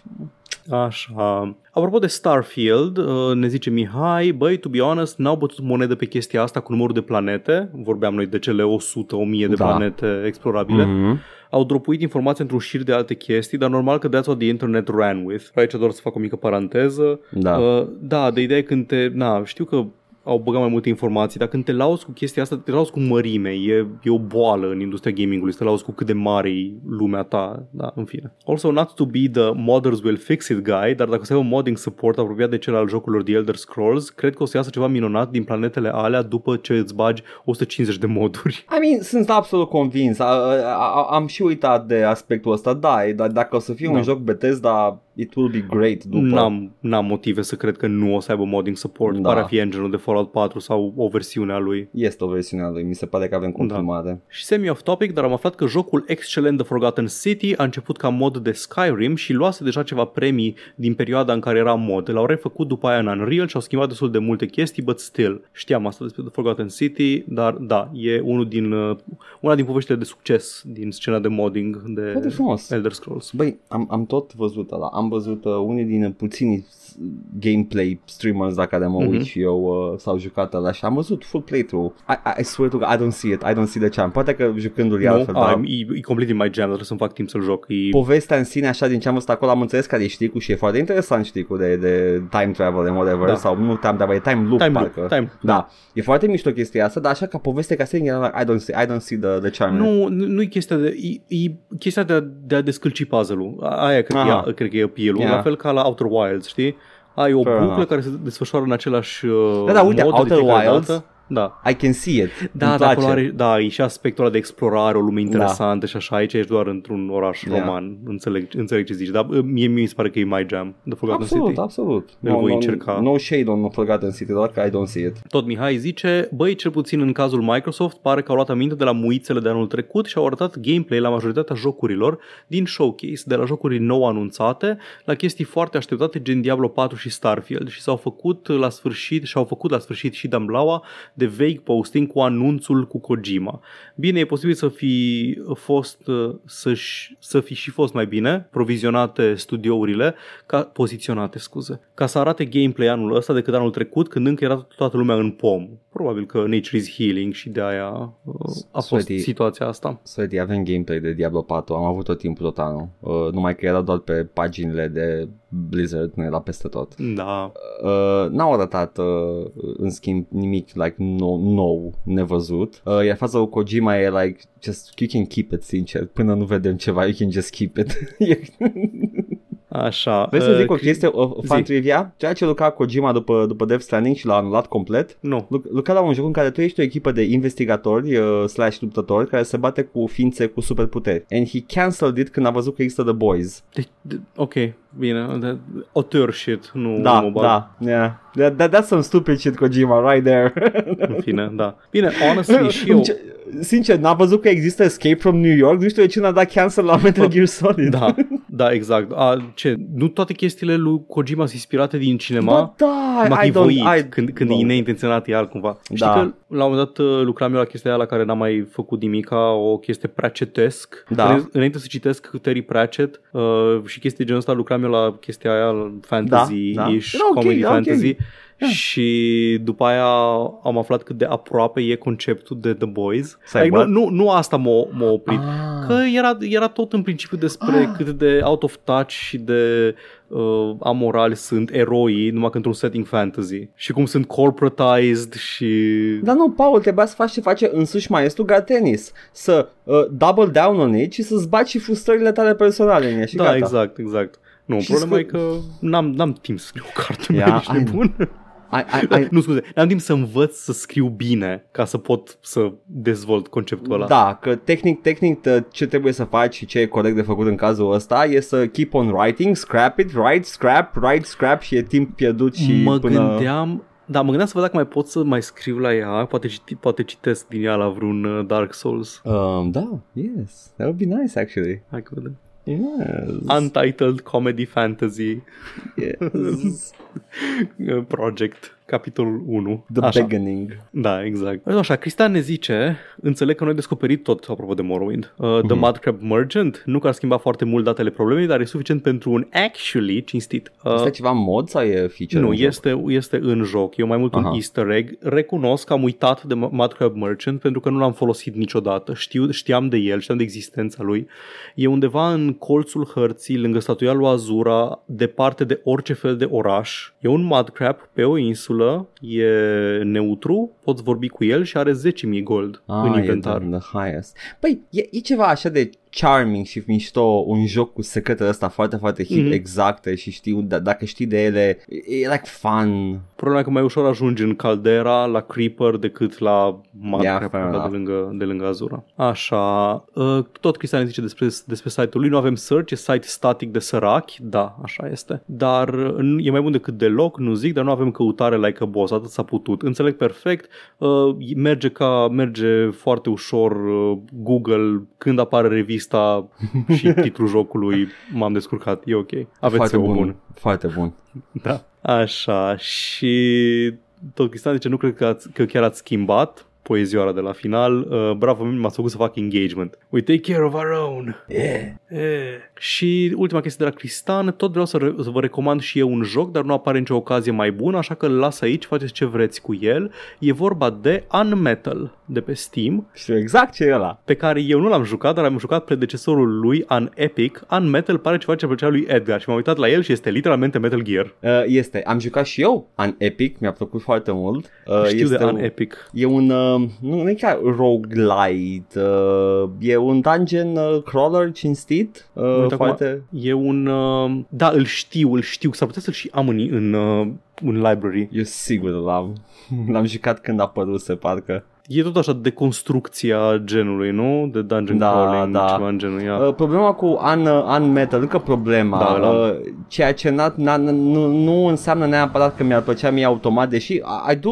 Așa. Apropo de Starfield, uh, ne zice Mihai, băi, to be honest, n-au bătut monedă pe chestia asta cu numărul de planete. Vorbeam noi de cele 100, 1000 de Da. planete explorabile. Mm-hmm. Au dropuit informații într-un șir de alte chestii, dar normal că that's what the internet ran with. Aici doar să fac o mică paranteză. Da. Uh, da, de ideea e când te... Na, știu că au băgat mai multe informații, dar când te lauzi cu chestia asta, te lauzi cu mărime, e, e o boală în industria gamingului, să te lauzi cu cât de mare e lumea ta, da, în fine. Also, not to be the modders will fix it guy, dar dacă o să ai un modding support apropiat de cel al jocurilor The Elder Scrolls, cred că o să iasă ceva minunat din planetele alea după ce îți bagi 150 de moduri. I mean, sunt absolut convins. A, a, a, am și uitat de aspectul ăsta, da, e- dar dacă o să fie Da. un joc Bethesda, it will be great după. N-am, n-am motive să cred că nu o să aibă modding support. Da. Da. Pare a fi engine-ul de Fallout 4 sau o versiune a lui. Este o versiune a lui, mi se pare că avem confirmare. Și semi-off topic, dar am aflat că jocul excelent The Forgotten City a început ca mod de Skyrim și luase deja ceva premii din perioada în care era mod. L-au refăcut după aia în Unreal și au schimbat destul de multe chestii, but still. Știam asta despre The Forgotten City, dar da, e unul din, uh, una din poveștile de succes din scena de modding de Foarte frumos. Elder Scrolls. Băi, am, am tot văzut ăla. Am văzut uh, unii din puținii s- gameplay streamers la care mă uit Mhm. și eu uh, s-au jucat ăla și am văzut full playthrough. I, I, I swear to God, I don't see it. I don't see the charm. Poate că jucându-l e No? altfel, Ah, dar e, e complet in my jam, dar trebuie să-mi fac timp să-l joc. E... povestea în sine, așa, din ce am văzut acolo, am înțeles care e șticul și e foarte interesant șticul de, de time travel and whatever, Da. sau nu time travel, e time loop, Time loop, parcă. time. Da, e foarte mișto chestia asta, dar așa ca poveste ca serie, era like, I don't see, I don't see the, the charm. in it. Nu, nu, nu e chestia de, e, e chestia de a, de a descălci puzzle-ul. A- Aia cred, că Aha. e, cred că e appeal-ul. Yeah. La fel ca la Outer Wilds, știi? Ai o Fair buclă enough. care se desfășoară în același uh, Da, da, uite, mod de Outer fiecare Wilds dată. Da. I can see it. Da, Îmi dar acolo place. are, da, e și aspectul ăla de explorare, o lume interesantă și așa, aici ești doar într-un oraș Yeah. roman, înțeleg, înțeleg ce zici, dar uh, mie mi se pare că e my jam, The Forgotten Absolut, City. absolut. Îl voi încerca. No shade on Forgotten City, doar că I don't see it. Tot Mihai zice, băi, cel puțin în cazul Microsoft, pare că au luat aminte de la muițele de anul trecut și au arătat gameplay la majoritatea jocurilor din showcase, de la jocuri nou anunțate, la chestii foarte așteptate gen Diablo 4 și Starfield și s-au făcut la sfârșit și au făcut la sfârșit și Damblaua de vague posting cu anunțul cu Kojima. Bine, e posibil să fi fost uh, să-și, să fi și fost mai bine provizionate studiourile, ca, poziționate, scuze, ca să arate gameplay anul ăsta decât anul trecut, când încă era toată lumea în pom. Probabil că nature is healing și de aia uh, a fost Sweaty. situația asta. Sweaty, avem gameplay de Diablo 4, am avut tot timpul tot anul. Uh, numai că era doar pe paginile de Blizzard nu era peste tot. Da. Uh, n-au arătat uh, în schimb nimic like nou, nou nevăzut. Uh, iar faza cu Kojima e like just you can keep it sincer până nu vedem ceva you can just keep it. Așa. Vrei să uh, zic o Cri- chestie, o fan zi. trivia? Ceea ce lucra Kojima după, după Death Stranding și l-a anulat complet Nu. Lu- lucra la un joc în care tu ești o echipă de investigatori uh, slash luptători care se bate cu ființe cu superputeri. And he cancelled it când a văzut că există The Boys. De, de, ok, bine. De, auteur shit, nu nu Da, mă bag. da, yeah. That, that, that's some stupid shit Kojima right there. În fine, da. Bine, honestly, și eu... Îmi ce- Sincer, n-a văzut că există Escape from New York, nu știu de ce n-a dat cancel la Metal Gear Solid. Da, da, exact. A, ce? Nu toate chestiile lui Kojima sunt inspirate din cinema? Ba da, M-a I don't, chivoit I, când, când Bă. e neintenționat e altcumva. Știi Da. că la un moment dat uh, lucram eu la chestia aia la care n-am mai făcut nimica, o chestie Pratchettesc. Da. Înainte- Înainte să citesc Terry Pratchett uh, și chestii genul ăsta lucram eu la chestia aia fantasy-ish, Da, da. Era ok, comedy era ok. fantasy. Da. Și după aia am aflat cât de aproape e conceptul de The Boys. Stai, Adică what? nu, nu, nu asta m-a, m-a oprit. Ah. Că era, era tot în principiu despre Ah. cât de out of touch și de uh, amorali sunt eroii, numai că într-un setting fantasy. Și cum sunt corporatized și... Dar nu, Paul, trebuia să faci ce face însuși maestru Gartenis. Să uh, double down on it și să-ți baci și frustrările tale personale în ea și da, gata. exact, exact. Nu, Și problema scu- e că n-am, n-am timp să scriu o carte Ia, yeah, ești ai- nebun. Ai, ai, ai, nu, scuze, n-am timp să învăț să scriu bine ca să pot să dezvolt conceptul ăla. Da, că tehnic, tehnic tă- ce trebuie să faci și ce e corect de făcut în cazul ăsta e să keep on writing, scrap it, write, scrap, write, scrap și e timp pierdut și mă până... gândeam da, mă gândeam să văd dacă mai pot să mai scriu la ea, poate, citi, poate citesc din ea la vreun uh, Dark Souls. Um, da, yes, that would be nice actually. Hai că vedem. Yes, Untitled Comedy Fantasy. Yes. Project, capitolul 1. The Așa. beginning. Da, exact. Așa, Cristian ne zice, înțeleg că noi am descoperit tot, apropo de Morrowind, uh, The Mudcrab Merchant, nu că ar schimba foarte mult datele problemei, dar e suficient pentru un actually cinstit. Uh, Asta e ceva mod sau e feature? nu, în joc? este, este în joc, e mai mult un Aha. easter egg. Recunosc că am uitat de Mudcrab Merchant pentru că nu l-am folosit niciodată. Știu, știam de el, știam de existența lui. E undeva în colțul hărții, lângă statuia lui Azura, departe de orice fel de oraș. E un Mudcrab pe o insulă, e neutru, poți vorbi cu el și are 10.000 gold Ah, în e inventar. the, the highest. Păi, e, e ceva așa de charming și mișto, un joc cu secrete ăsta foarte, foarte hit, Mhm. mm-hmm. exacte și știu, d- dacă știi de ele, e like fun. Problema e că mai ușor ajungi în Caldera, la Creeper, decât la Yeah, Mudcrab fair yeah, de, enough. lângă, de lângă Azura. Așa, uh, tot Cristian zice despre, despre site-ul lui, nu avem search, e site static de sărachi, da, așa este, dar uh, e mai bun decât deloc, nu zic, dar nu avem căutare like a boss, atât s-a putut. Înțeleg perfect, uh, merge ca, merge foarte ușor uh, Google când apare revista și titlul jocului, m-am descurcat, e ok. Aveți foarte SEO bun, bun. Foarte bun. Da. Așa, și tot Cristian zice, nu cred că, ați, că chiar ați schimbat poezioara de la final. Uh, bravo, m-ați făcut să fac engagement. We take care of our own. Yeah. Eh. Și ultima chestie de la Cristian, tot vreau să, re- să vă recomand și eu un joc, dar nu apare nicio ocazie mai bună, așa că îl las aici, faceți ce vreți cu el. E vorba de Unmetal de pe Steam, Știu exact ce e ăla. pe care eu nu l-am jucat, dar am jucat predecesorul lui, Un Epic. Unmetal pare ceva ce plăcea lui Edgar și m-am uitat la el și este literalmente Metal Gear. Uh, este, am jucat și eu an Epic, mi-a plăcut foarte mult. Uh, Știu este de Un un- Epic. E un, uh, nu, nu e chiar roguelite, uh, e un dungeon uh, crawler cinstit, uh, Uite, foarte... acum E un... Uh, da, îl știu, îl știu. S-ar putea să-l și am în, în, uh, în library. Eu sigur l-am, l-am jucat când a apărut, se parcă. E tot așa de construcția genului, nu? De dungeon Da, crawling, da. ceva în genul. Ia. Uh, problema cu un, uh, un metal, încă problema, Da, da. uh, ceea ce n-a, n-a, nu, nu înseamnă neapărat că mi-ar plăcea mie automat, deși I, I do,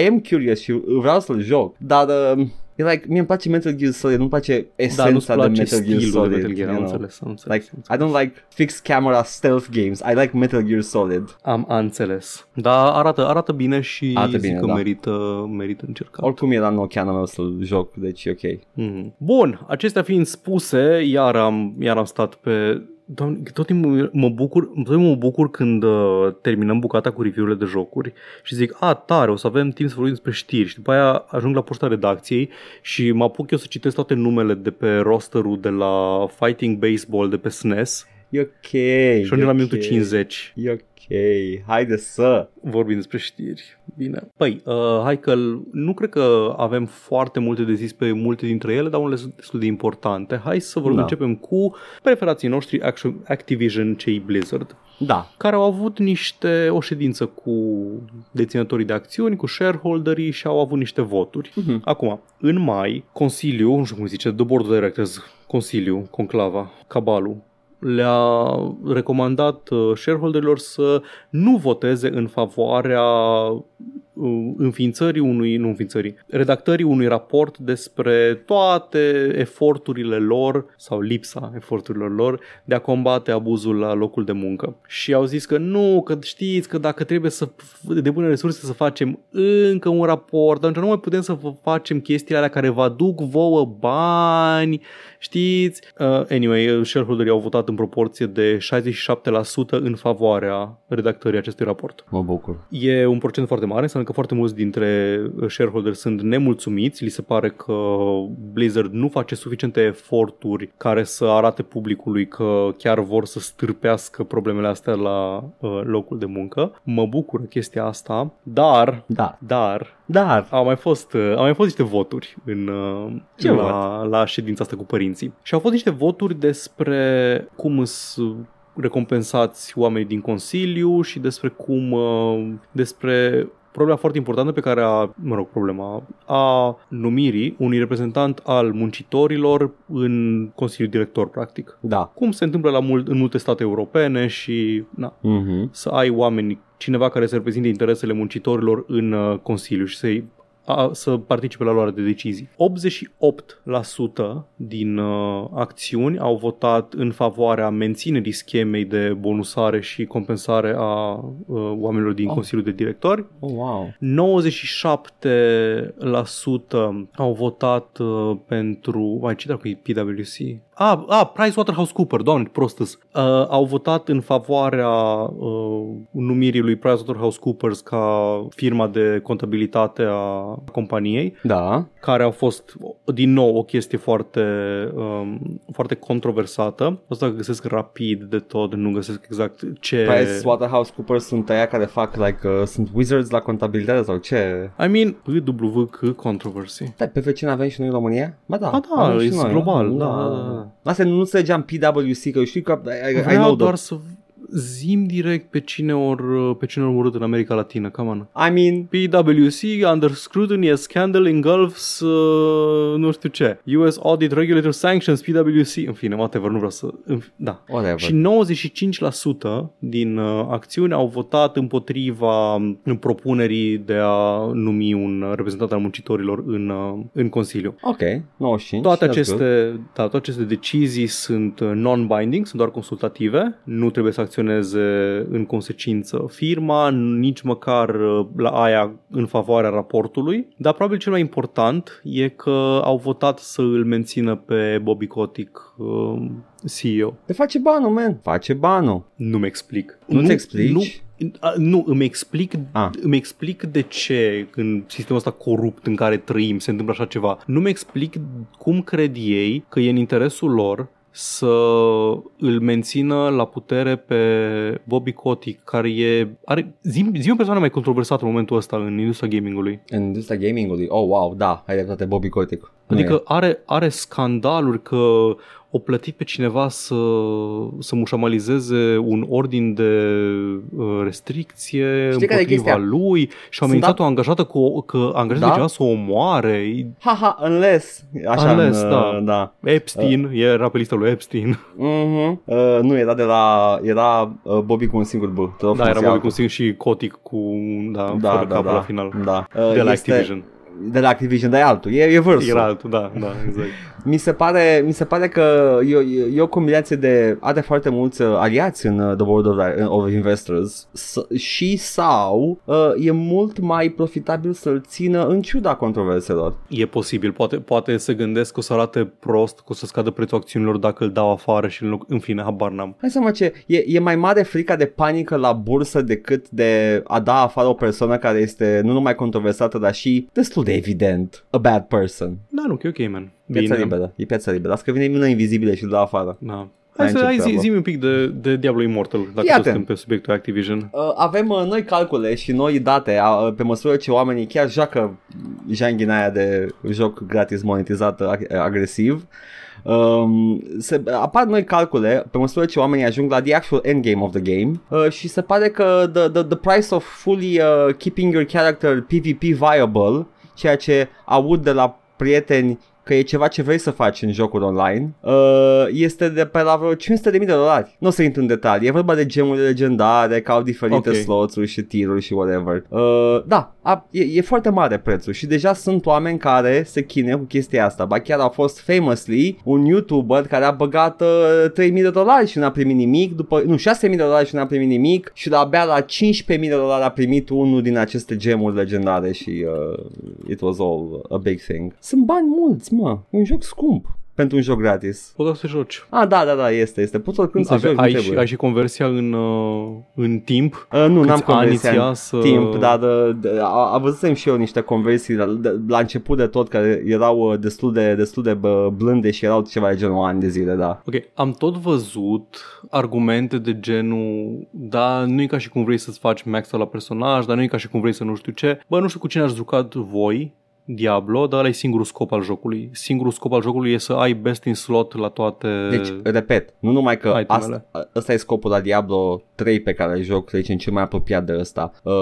I am curious și vreau să-l joc, dar uh, e like, mie îmi place Metal Gear Solid, nu-mi place da, nu-ți esența de place Metal Gear stilul Solid. de Metal Gear, am you know? înțeles, am înțeles. Like, am I don't like fixed camera stealth games. I like Metal Gear Solid. Am am înțeles. Da, arată, arată bine și Arată zic bine, că da. merită, merită încercat. Oricum era în ochianul meu să-l joc, deci e ok. Mhm. Bun, acestea fiind spuse, iar am, iar am stat pe... Doamne, tot timpul mă bucur, tot timpul mă bucur când uh, terminăm bucata cu review-urile de jocuri și zic, a, tare, o să avem timp să vorbim despre știri. Și după aia ajung la poșta redacției și mă apuc eu să citesc toate numele de pe rosterul de la Fighting Baseball de pe SNES E ok. Și ajungem e la minutul ok. 50. E ok. Haide să. Vorbim despre știri. Bine. Păi, uh, hai că nu cred că avem foarte multe de zis pe multe dintre ele, dar unele sunt destul de importante. Hai să vorbim, Da. începem cu preferații noștri Action- Activision, cei Blizzard, Da. care au avut niște o ședință cu deținătorii de acțiuni, cu shareholderii și au avut niște voturi. Mhm. Acum, în mai, Consiliul, nu știu cum se zice, The Board of Directors, Consiliu, Conclava, Cabalul, le-a recomandat uh, shareholderilor să nu voteze în favoarea uh, înființării unui, nu înființării, redactării unui raport despre toate eforturile lor sau lipsa eforturilor lor de a combate abuzul la locul de muncă. Și au zis că nu, că știți că dacă trebuie să depunem resurse să facem încă un raport, atunci nu mai putem să vă facem chestiile alea care vă aduc vouă bani, știți? Uh, anyway, shareholderii au votat în proporție de 67% în favoarea redactării acestui raport. Mă bucur. E un procent foarte mare, înseamnă că foarte mulți dintre shareholders sunt nemulțumiți, li se pare că Blizzard nu face suficiente eforturi care să arate publicului că chiar vor să stârpească problemele astea la uh, locul de muncă. Mă bucură chestia asta, dar, Da. dar, Dar. au mai fost, uh, au mai fost niște voturi în, uh, Ce la, la ședința asta cu părinții. Și au fost niște voturi despre cum sunt recompensați oamenii din Consiliu și despre cum, uh, despre problema foarte importantă pe care a, mă rog, problema a numirii unui reprezentant al muncitorilor în Consiliul Director, practic. Da. Cum se întâmplă la mult, în multe state europene și na, Mhm. să ai oameni, cineva care să reprezinte interesele muncitorilor în uh, Consiliu și să-i a, să participe la luarea de decizii. 88% din uh, acțiuni au votat în favoarea menținerii schemei de bonusare și compensare a uh, oamenilor din Oh. Consiliul de Directori. Oh, wow. 97% au votat uh, pentru... Mai ce dracu e PwC? Ah, ah PricewaterhouseCoopers, doamne, prostăs. Uh, au votat în favoarea uh, numirii lui PricewaterhouseCoopers ca firma de contabilitate a companiei, Da. care a fost, din nou, o chestie foarte, um, foarte controversată. Asta găsesc rapid de tot, nu găsesc exact ce... Price Waterhouse Coopers sunt aia care fac like uh, sunt wizards la contabilitate sau ce? I mean, PWC controversy. Da, pe vecin avem și noi în România? Ba da. Ba da, avem și e noi, global, nu? da, da, da. Asta nu înțelegeam PwC, că eu știu că I, I, I Vreau know doar the, să zim direct pe cine or, pe cine or urât în America Latină, come on. I mean, PwC under scrutiny as scandal engulfs uh, nu știu ce. US Audit Regulator Sanctions PwC. În fine, whatever, nu vreau să... în fi- Da. whatever. Și 95% din uh, acțiuni au votat împotriva um, propunerii de a numi un uh, reprezentant al muncitorilor în, uh, în Consiliu. Ok, 95. Toate that's good. aceste, da, toate aceste decizii sunt uh, non-binding, sunt doar consultative, nu trebuie să acționeze în consecință firma, nici măcar uh, la aia în favoarea raportului, dar probabil cel mai important e că au votat să îl mențină pe Bobby Kotick uh, CEO. Te face banul, man. Face banul. Nu-mi explic. Nu-ți explici? Nu, a, nu, îmi explic, Ah. îmi explic de ce în sistemul ăsta corupt în care trăim se întâmplă așa ceva. Nu mi explic cum cred ei că e în interesul lor să îl mențină la putere pe Bobby Kotick, care e... Are, zi, zi o persoană mai controversată în momentul ăsta în industria gamingului. În industria gamingului. Oh, wow, da, ai dreptate, Bobby Kotick. Nu Adică e. are, are scandaluri că o plătit pe cineva să, să mușamalizeze un ordin de uh, restricție Știi care e împotriva chestia? lui și a Sunt amenințat dat- o angajată cu o, că angajată Da? da? cineva să o omoare. E- Haha, unless. Așa, Unless, în, da. uh, da. Epstein, uh. era pe lista lui Epstein. Uh-huh. Uh, nu, era de la... Era uh, Bobby cu un singur B. Te rog Da, frumos, era ia Bobby altul. cu singur și Kotick cu, da, da, fără da, capul da, la final. Da. Uh, De la este- Activision. De la Activision, dar e altul. E, e vârsul. Era altul, da, da, exact. Mi se pare, mi se pare că e, e, e o combinație de are foarte mulți uh, aliați în uh, The Board of, of Investors s- și sau uh, e mult mai profitabil să-l țină în ciuda controverselor. E posibil, poate, poate se gândesc că o să arate prost, că o să scadă prețul acțiunilor dacă îl dau afară și în, loc, în fine, habar n-am. Hai să mă ce, e, e mai mare frica de panică la bursă decât de a da afară o persoană care este nu numai controversată, dar și destul de evident a bad person. Da, nu, că e ok, man. Piața Bine. liberă, e piața liberă. Asta că vine mâna invizibilă și îl dă afară. Da. Hai să încep hai zi, treaba. zi un pic de, de Diablo Immortal, dacă Fii tot atent. suntem pe subiectul Activision. Uh, avem uh, noi calcule și noi date uh, pe măsură ce oamenii chiar joacă janghina aia de joc gratis monetizat uh, ag- agresiv. Um, se, apar noi calcule pe măsură ce oamenii ajung la the actual endgame of the game uh, și se pare că the, the, the price of fully uh, keeping your character PvP viable, ceea ce aud de la prieteni că e ceva ce vrei să faci în jocul online, uh, este de pe la vreo 500.000 de dolari. Nu o să intru în detalii, e vorba de gemurile legendare, că au diferite Ok. slots-uri și tiruri și whatever. Uh, da, a, e, e foarte mare prețul și deja sunt oameni care se chinuie cu chestia asta. Ba chiar a fost famously un YouTuber care a băgat uh, 3.000 de dolari și n-a primit nimic, după, nu, 6.000 de dolari și n-a primit nimic și la abia la 15.000 de dolari a primit unul din aceste gemuri legendare și uh, it was all a big thing. Sunt bani mulți, mă. E un joc scump pentru un joc gratis. Poți să joci. Ah, da, da, da, este, este. Poți oricând să Ave, joci, nu ai, și, trebuie. ai și conversia în, uh, în timp? Uh, nu, Câți n-am ani conversia îți ia în să- timp, dar de, de, a, a văzusem și eu niște conversii la, de, la început de tot care erau uh, destul de, destul de bă, blânde și erau ceva de genul ani de zile, da. Ok, am tot văzut argumente de genul da, nu e ca și cum vrei să-ți faci max la personaj, dar nu e ca și cum vrei să nu știu ce. Bă, nu știu cu cine ați jucat voi Diablo, dar ăla e singurul scop al jocului. Singurul scop al jocului e să ai best in slot la toate... Deci, repet, nu numai că Itemele. asta, ăsta e scopul la Diablo 3 pe care îl joc, să zicem, cel mai apropiat de ăsta, uh,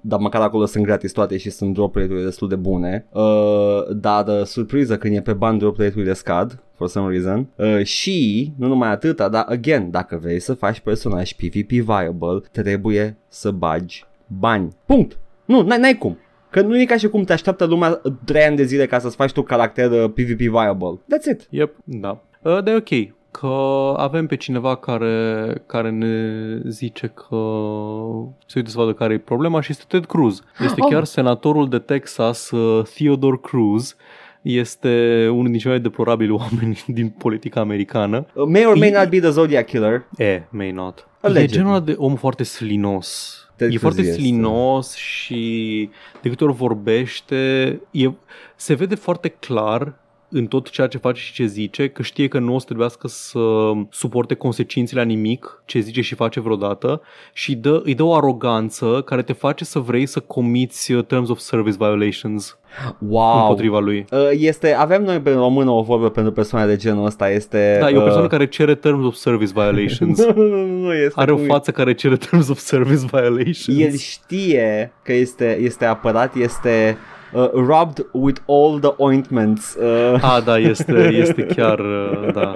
dar măcar acolo sunt gratis toate și sunt drop rate-uri destul de bune, uh, dar uh, surpriză când e pe bani drop rate-urile scad, for some reason, uh, și, nu numai atâta, dar again, dacă vrei să faci personaj PvP viable, trebuie să bagi bani. Punct! Nu, n-ai, n-ai cum. Că nu e ca și cum te așteaptă lumea 3 ani de zile ca să-ți faci tu caracter uh, PvP viable. That's it. Yep, da. Uh, dar e ok că avem pe cineva care, care ne zice că se uită să vadă care e problema și este Ted Cruz. Este Oh. chiar senatorul de Texas, uh, Theodore Cruz. Este unul din cei mai deplorabili oameni din politica americană. Uh, may or may E- not be the Zodiac Killer. E, may not. Allegedly. E genul ăla de om foarte slinos. Ted e Cruz foarte este. slinos și de câte ori vorbește, e, se vede foarte clar în tot ceea ce face și ce zice, că știe că nu o să trebuiască să suporte consecințele la nimic ce zice și face vreodată și dă, îi dă o aroganță care te face să vrei să comiți uh, Terms of Service Violations Wow. împotriva lui. Uh, Este, avem noi pe română o vorbă pentru persoane de genul ăsta, este... Da, e o persoană uh, care cere Terms of Service Violations. nu, nu, nu, nu, este Are o cum- față care cere Terms of Service Violations. El știe că este, este apărat, este uh, rubbed with all the ointments. Uh, A, da, este, este chiar, uh, da.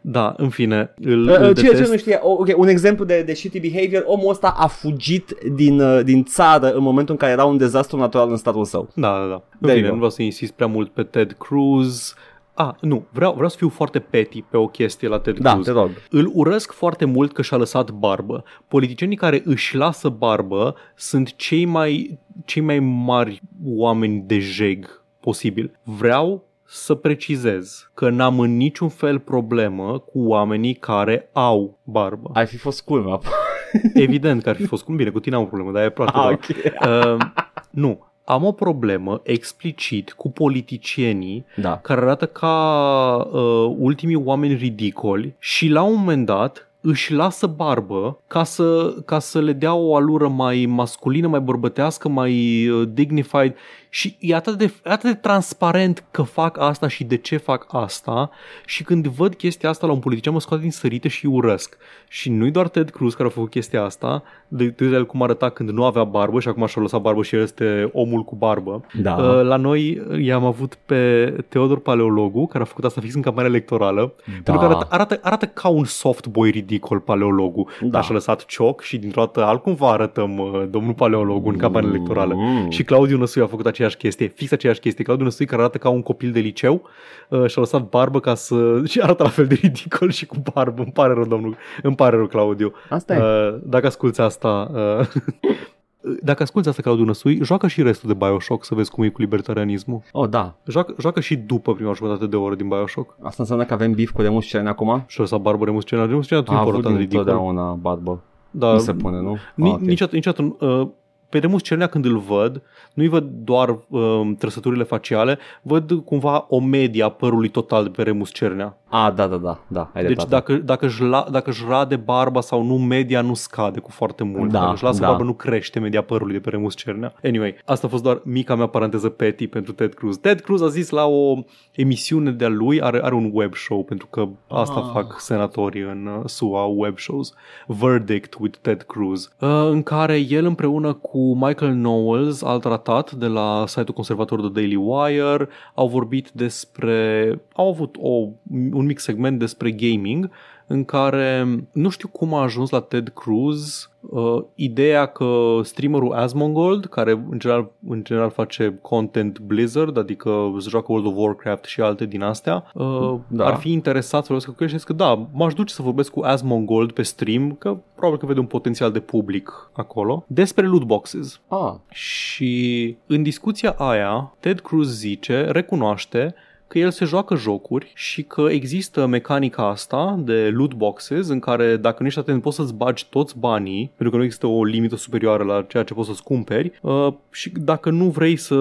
Da, în fine, îl, Uh, îl uh, Ceea ce detest. nu știe, oh, ok, un exemplu de, de shitty behavior, omul ăsta a fugit din, uh, din țară în momentul în care era un dezastru natural în statul său. Da, da, da. În There you fine, go. nu vreau să insist prea mult pe Ted Cruz. A, nu, vreau, vreau să fiu foarte petty pe o chestie la Ted Da, Cruz. te rog. Îl urăsc foarte mult că și-a lăsat barbă. Politicienii care își lasă barbă sunt cei mai, cei mai mari oameni de jeg posibil. Vreau să precizez că n-am în niciun fel problemă cu oamenii care au barbă. Ar fi fost cool, mă. Evident că ar fi fost cum bine, cu tine am o problemă, dar e proastă. Ah, doar. ok. Uh, nu, am o problemă explicit cu politicienii Da. care arată ca uh, ultimii oameni ridicoli și la un moment dat își lasă barbă ca să, ca să le dea o alură mai masculină, mai bărbătească, mai uh, dignified și e atât de, atât de transparent că fac asta și de ce fac asta și când văd chestia asta la un politician mă scoate din sărite și îi urăsc. Și nu-i doar Ted Cruz care a făcut chestia asta, de, de el cum arăta când nu avea barbă și acum și-a lăsat barbă și el este omul cu barbă. Da. Uh, La noi uh, i-am avut pe Teodor Paleologu, care a făcut asta fix în campania electorală, Da. pentru că arată, arată, arată ca un soft boy ridicol Paleologu, Da. dar și-a lăsat cioc și dintr-o dată altcumva arătăm uh, domnul Paleologu în campania electorală. Mm. Și Claudiu Năsui a făcut aceeași chestie, fix aceeași chestie. Claudiu Năsui care arată ca un copil de liceu uh, și-a lăsat barbă ca să... și arată la fel de ridicol și cu barbă. Îmi pare rău, domnul. Îmi pare rău, Claudiu. Asta e. Uh, dacă asculti asta... Uh, dacă asculti asta, Claudiu Năsui, joacă și restul de Bioshock să vezi cum e cu libertarianismul. Oh, da. Joacă, joacă și după prima jumătate de oră din Bioshock. Asta înseamnă că avem beef cu Remus Cern acum? Și-a lăsat barbă Remus Cena. Remus Cena A nu avut important ridicol. întotdeauna barbă. Dar Nu se pune, nu? Ni, Ah, ok. Niciodată, niciodată uh, pe Remus Cernea când îl văd, nu-i văd doar uh, trăsăturile faciale, văd cumva o media a părului total de pe Remus Cernea. A, da, da, da, da. Ai Deci dreptate. dacă, dacă, își la, dacă își rade barba sau nu, media nu scade cu foarte mult. Da, dacă își lasă da. barba, nu crește media părului de pe Remus Cernea. Anyway, asta a fost doar mica mea paranteză petty pentru Ted Cruz. Ted Cruz a zis la o emisiune de-a lui, are, are un web show, pentru că asta Ah. fac senatorii în uh, SUA, web shows. Verdict with Ted Cruz, uh, în care el împreună cu Michael Knowles, alt ratat de la site-ul conservator The Daily Wire, au vorbit despre, au avut o, un mic segment despre gaming în care nu știu cum a ajuns la Ted Cruz uh, ideea că streamerul Asmongold, care în general, în general face content Blizzard, adică îți joacă World of Warcraft și alte din astea, uh, Da. ar fi interesat să vorbească cu el și zis că da, m-aș duce să vorbesc cu Asmongold pe stream, că probabil că vede un potențial de public acolo, despre loot boxes. Ah, Și în discuția aia, Ted Cruz zice, recunoaște că el se joacă jocuri și că există mecanica asta de loot boxes în care dacă nu ești atent poți să-ți bagi toți banii pentru că nu există o limită superioară la ceea ce poți să-ți cumperi uh, și dacă nu vrei să,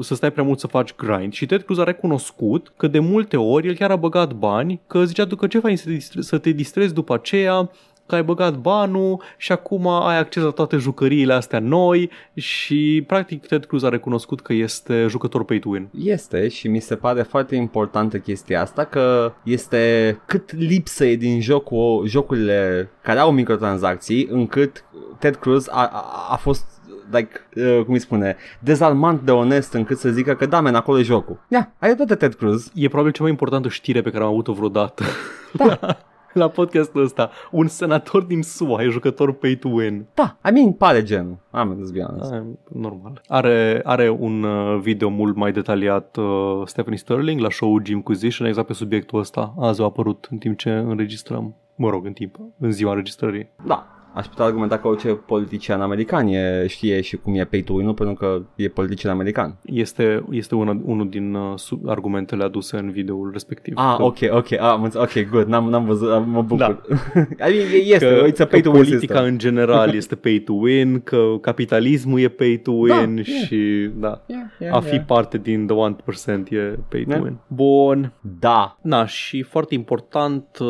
să stai prea mult să faci grind. Și Ted Cruz a recunoscut că de multe ori el chiar a băgat bani, că zicea tu că ce fain să te, distre- să te distrezi după aceea că ai băgat banul și acum ai acces la toate jucăriile astea noi și practic Ted Cruz a recunoscut că este jucător pay to win. Este și mi se pare foarte importantă chestia asta că este cât lipsă e din jocul, jocurile care au microtransacții încât Ted Cruz a, a, a fost like, uh, cum îi spune, dezarmant de onest încât să zică că da, men, acolo e jocul. Ia, ai dreptate Ted Cruz. E probabil cea mai importantă știre pe care am avut-o vreodată. Da. la podcastul ăsta. Un senator din SUA e jucător pay to win. Da, I mean, pare genul. Am let's be honest. Ah, normal. Are, are un uh, video mult mai detaliat uh, Stephanie Sterling la show-ul Gymquisition exact pe subiectul ăsta. Azi a apărut în timp ce înregistrăm. Mă rog, în timp, în ziua înregistrării. Da. Aș putea argumenta că orice politician american e, știe și cum e pay to win pentru că e politician american. Este, este una, unul din uh, sub argumentele aduse în videoul respectiv. Ah, Că- ok, ok, ah, am înțeles, ok, good, n-am, n-am văzut, ah, mă bucur. Da. I mean, e- este, că, it's a că pay to win politica system. în general este pay to win, că capitalismul e pay to win Da, yeah. și da, Yeah, yeah, a fi yeah. parte din the 1% e pay to Yeah. win. Bun. Da, Na, și foarte important, uh,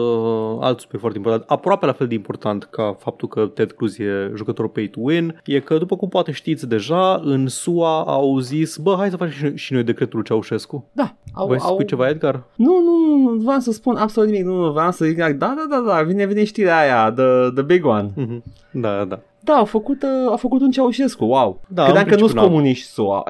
alt subiect foarte important, aproape la fel de important ca faptul că Ted Cruz e jucător pay to win, e că, după cum poate știți deja, în SUA au zis, bă, hai să facem și- și noi decretul Ceaușescu. da. Au, Vrei să au... spui ceva, Edgar? Nu, nu, nu, nu vreau să spun absolut nimic, nu, nu, vreau să zic, da, da, da, da, vine, vine știrea aia, the, the big one. Mhm. Da, da. Da, au făcut, uh, au făcut un Ceaușescu, wow. Da, Credeam în că nu-s principiu, da. comuniști SUA.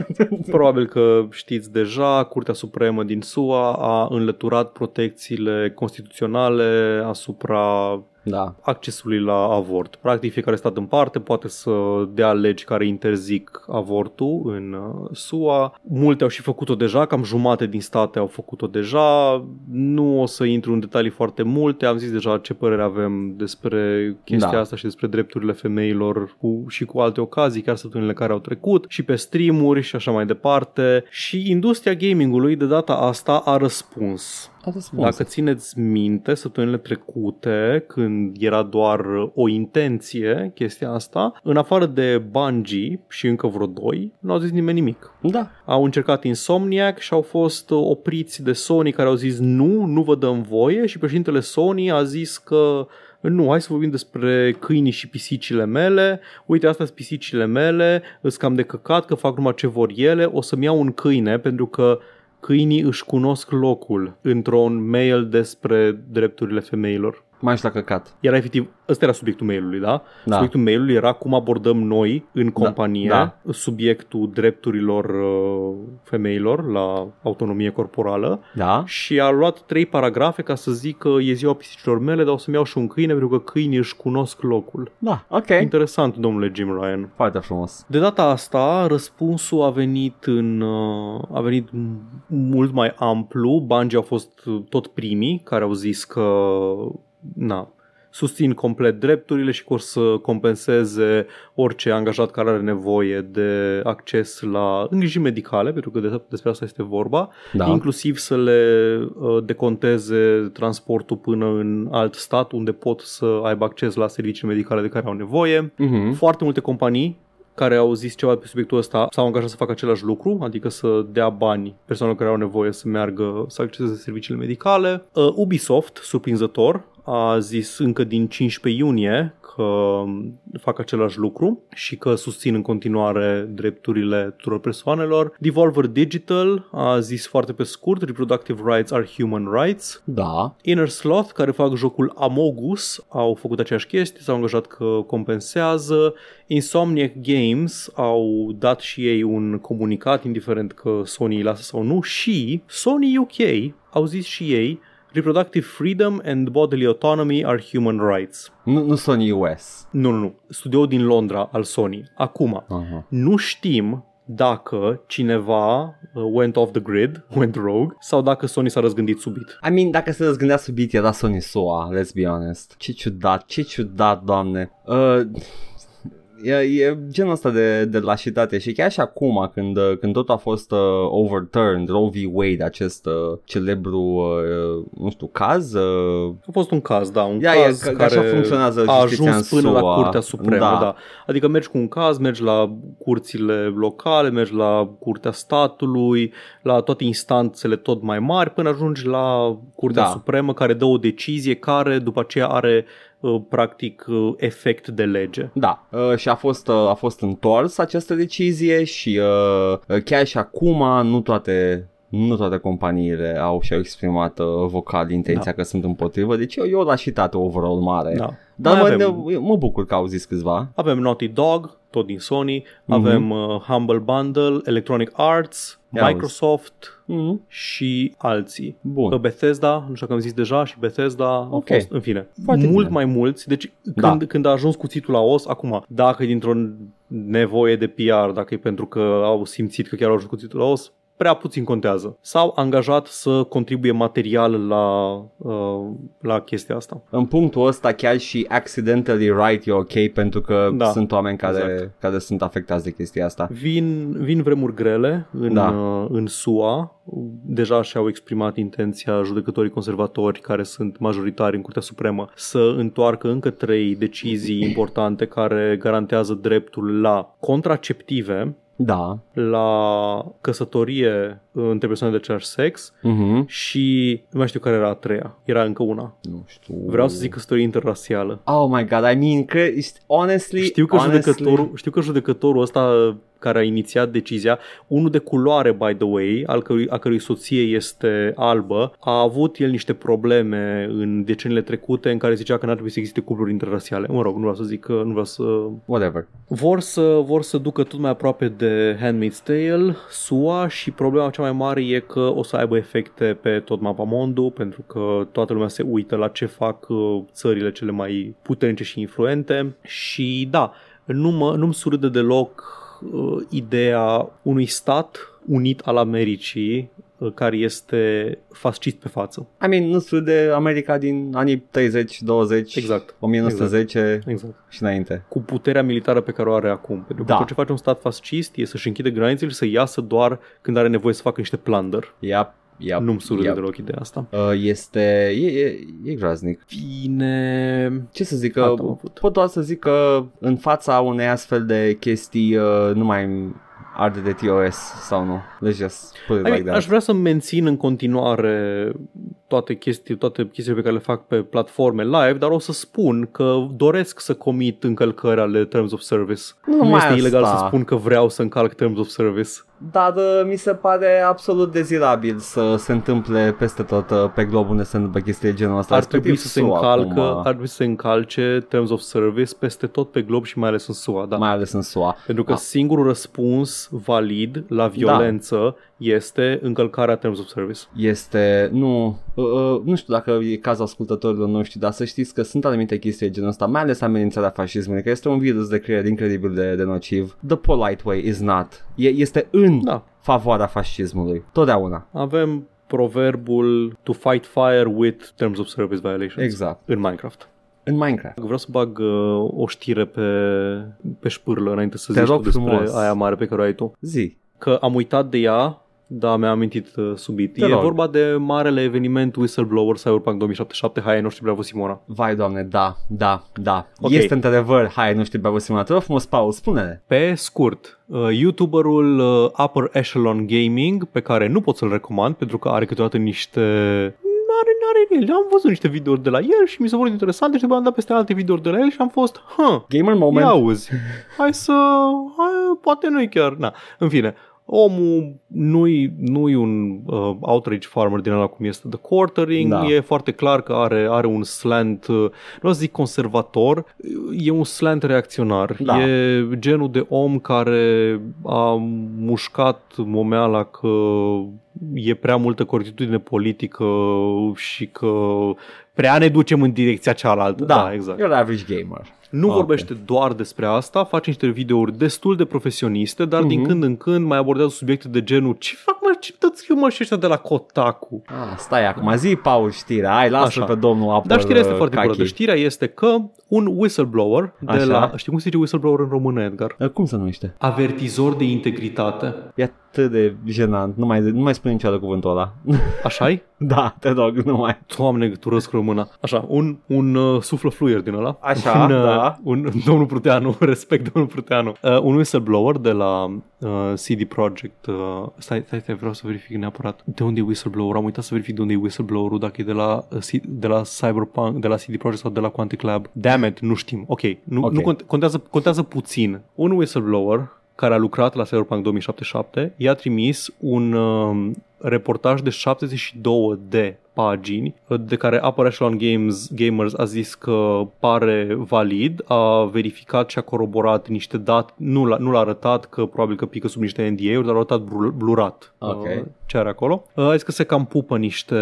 Probabil că știți deja, Curtea Supremă din SUA a înlăturat protecțiile constituționale asupra Da, accesului la avort. Practic, fiecare stat în parte poate să dea legi care interzic avortul în uh, SUA. Multe au și făcut-o deja, cam jumate din state au făcut-o deja. Nu o să intru în detalii foarte multe, am zis deja ce părere avem despre chestia Da. asta și despre drepturile femeilor cu, și cu alte ocazii, chiar săptămânile care au trecut, și pe streamuri și așa mai departe. Și industria gamingului de data asta a răspuns. A răspuns. Dacă țineți minte, săptămânile trecute, când era doar o intenție chestia asta, în afară de Bungie și încă vreo doi, nu au zis nimeni nimic. Da, Au încercat Insomniac și au fost uh, opriți de Sony care au zis nu, nu vă dăm voie și președintele Sony a zis că nu, hai să vorbim despre câinii și pisicile mele. Uite, astea sunt pisicile mele, îs cam de căcat că fac numai ce vor ele. O să-mi iau un câine pentru că câinii își cunosc locul într-un mail despre drepturile femeilor. Mai ești la căcat. Era efectiv, ăsta era subiectul mailului, da? Da. Subiectul mailului era cum abordăm noi în companie da. subiectul drepturilor uh, femeilor la autonomie corporală Da? și a luat trei paragrafe ca să zic că e ziua pisicilor mele, dar o să-mi iau și un câine pentru că câinii își cunosc locul. Da, ok. Interesant, domnule Jim Ryan. Foarte frumos. De data asta, răspunsul a venit în uh, a venit m- mult mai amplu. Bungie au fost uh, tot primii care au zis că na, susțin complet drepturile și că o să compenseze orice angajat care are nevoie de acces la îngrijiri medicale, pentru că de, despre asta este vorba, Da. inclusiv să le uh, deconteze transportul până în alt stat unde pot să aibă acces la servicii medicale de care au nevoie. Mhm. Foarte multe companii care au zis ceva pe subiectul ăsta s-au angajat să facă același lucru, adică să dea bani persoanelor care au nevoie să meargă să acceseze serviciile medicale. Uh, Ubisoft, surprinzător, a zis încă din 15 iunie că fac același lucru și că susțin în continuare drepturile tuturor persoanelor. Devolver Digital a zis foarte pe scurt, reproductive rights are human rights. Da. Inner Sloth, care fac jocul Amogus, au făcut aceeași chestie, s-au angajat că compensează. Insomniac Games au dat și ei un comunicat, indiferent că Sony îi lasă sau nu, și Sony UK au zis și ei Reproductive freedom and bodily autonomy are human rights. Nu, nu Sony US. Nu, nu, nu. Studioul din Londra al Sony. Acum, Aha. nu știm dacă cineva uh, went off the grid, went rogue, sau dacă Sony s-a răzgândit subit. I mean, dacă se răzgândea subit, era Sony SUA, let's be honest. Ce ciudat, ce ciudat, doamne. Uh, e, e genul ăsta de, de lașitate și chiar și acum când, uh, când tot a fost uh, overturned, Roe v. Wade, acest uh, celebru, uh, nu știu, caz, uh, A fost un caz, da, un Ia, caz e, că- că care așa funcționează a justiția ajuns în până la SUA. Curtea Supremă, Da. da. Adică mergi cu un caz, mergi la curțile locale, mergi la Curtea Statului, la toate instanțele tot mai mari, până ajungi la Curtea Da. Supremă care dă o decizie care după aceea are uh, practic uh, efect de lege. Da, uh, și a fost, uh, a fost întors această decizie și uh, uh, chiar și acum nu toate nu toate companiile au și-au exprimat uh, vocal intenția că sunt împotrivă, deci e o- e o lașitate overall mare. Da. Dar Mai mă, avem- ne, mă bucur că au zis câțiva. Avem Naughty Dog, tot din Sony, Mhm. avem uh, Humble Bundle, Electronic Arts, Ia uzi. Microsoft Mm, și alții. bun. Bethesda, nu știu că am zis deja, și Bethesda Ok. au fost, în fine, Foarte mult bine. mai mulți. Deci Da. când, când a ajuns cuțitul la os, acum, dacă e dintr-o nevoie de PR, dacă e pentru că au simțit că chiar au ajuns cuțitul la os, prea puțin contează. S-au angajat să contribuie material la, uh, la chestia asta. În punctul ăsta chiar și accidentally right e ok pentru că Da, sunt oameni care, exact. care sunt afectați de chestia asta. Vin, vin vremuri grele în, Da. uh, în SUA. Deja și-au exprimat intenția judecătorii conservatori, care sunt majoritari în Curtea Supremă, să întoarcă încă trei decizii importante care garantează dreptul la contraceptive, Da. la căsătorie între persoane de același sex Mhm. și nu mai știu care era a treia. Era încă una. Nu știu. Vreau să zic căsătorie interrasială. Oh my god, I mean, că, honestly, Știu că, honestly, judecătorul, știu că judecătorul ăsta care a inițiat decizia, unul de culoare, by the way, al cărui, a cărui soție este albă, a avut el niște probleme în deceniile trecute în care zicea că n-ar trebui să existe cupluri interrasiale. Mă rog, nu vreau să zic că nu vreau să... Whatever. Vor să, vor să ducă tot mai aproape de Handmaid's Tale, SUA și problema cea mai mare e că o să aibă efecte pe tot mapamondul pentru că toată lumea se uită la ce fac uh, țările cele mai puternice și influente și da, nu mă, nu-mi surâde deloc uh, ideea unui stat unit al Americii uh, care este fascist pe față. I mean, nu știu de America din anii 30-20, Exact. 1910 Exact. și înainte. Cu puterea militară pe care o are acum. Pentru că Da. tot ce face un stat fascist e să-și închide granițele și să iasă doar când are nevoie să facă niște plunder. Yep, yep, Nu-mi surâde yep. deloc ideea asta. Uh, este, e, e, e groaznic. Bine... Ce să zic, Atât că am avut. pot doar să zic că în fața unei astfel de chestii uh, nu mai arde de TOS sau nu. Let's just put it I like mean, that. aș vrea să mențin în continuare toate, chestii, toate chestiile pe care le fac pe platforme live, dar o să spun că doresc să comit încălcări ale Terms of Service. Nu nu numai este ilegal asta. să spun că vreau să încalc Terms of Service. Dar uh, mi se pare absolut dezirabil să se întâmple peste tot uh, pe glob unde se întâmplă chestii de genul ăsta. Ar trebui să se SUA încalcă, acum, uh, ar trebui să se încalce Terms of Service peste tot pe glob și mai ales în SUA, da. mai ales în SUA. Pentru că Ah. singurul răspuns valid la violență este încălcarea Terms of Service. este, nu, uh, uh, nu știu dacă e cazul ascultătorilor noștri, dar să știți că sunt anumite chestii de genul ăsta, mai ales amenințarea fascismului, că este un virus de creier incredibil de, de nociv. The polite way is not. E, este în Da, favoarea fascismului, totdeauna. avem proverbul to fight fire with Terms of Service violation Exact. în Minecraft. În Minecraft. Vreau să bag uh, o știre pe, pe șpârlă înainte să Te zici rog tu despre frumos. aia mare pe care o ai tu. Zi. Că am uitat de ea, da, mi-am amintit uh, subit. Te e rog. vorba de marele eveniment Whistleblower Cyberpunk 2077. Hai, nu știu, bravo Simona. Vai, doamne, da, da, da. Ok. Este într-adevăr, hai, nu știu, Bravo Simona, te rog frumos, Paul, spune-ne. Pe scurt, uh, YouTuberul uh, Upper Echelon Gaming, pe care nu pot să-l recomand pentru că are câteodată niște... N-are, n-are el. Am văzut niște videouri de la el și mi s-au părut interesante și după am dat peste alte videouri de la el și am fost, huh, Gamer Ia moment. auzi, hai să, hai, poate nu-i chiar, na, în fine, omul nu-i, nu-i un uh, outrage farmer din ăla cum este The Quartering, Da. e foarte clar că are, are un slant, uh, nu o să zic conservator, e un slant reacționar, Da. e genul de om care a mușcat momeala că e prea multă corectitudine politică și că prea ne ducem în direcția cealaltă. Da, da exact. You're an average gamer. Nu Ok. vorbește doar despre asta, face niște videouri destul de profesioniste, dar din Mhm. când în când mai abordează subiecte de genul ce fac mă, ce tot scriu mă și ăștia de la Kotaku. Ah, stai acum, zi, Paul, știrea, hai, lasă Așa. pe domnul Apple Dar știrea este uh, foarte Kaki. bună. Știrea este că un whistleblower de Așa. la... Știi cum se zice whistleblower în română, Edgar? Uh, Cum se numește? Avertizor de integritate. E atât de jenant, nu mai, nu mai spune niciodată cuvântul ăla. Așa-i? da, te rog, nu mai. Doamne, tu răsc româna. Așa, un, un uh, suflă fluier din ăla. Așa, un, uh, da. Un, domnul Pruteanu, respect domnul Pruteanu. Uh, un whistleblower de la uh, CD Projekt. Uh, stai, stai, stai, vreau să verific neapărat. De unde e whistleblower? Am uitat să verific de unde e whistleblower-ul, dacă e de la, uh, C- de la Cyberpunk, de la CD Projekt sau de la Quantic Lab. Damn it, nu știm. Ok, nu, Ok. nu conte- contează, contează puțin. Un whistleblower care a lucrat la Cyberpunk 2077 i-a trimis un uh, reportaj de 72 de pagini de care Upper Echelon Games, Gamers a zis că pare valid, a verificat și a coroborat niște date, nu l-a, nu l-a arătat că probabil că pică sub niște NDA-uri, dar a arătat blu- blurat Ok. uh, ce are acolo. Uh, a zis că se cam pupă niște,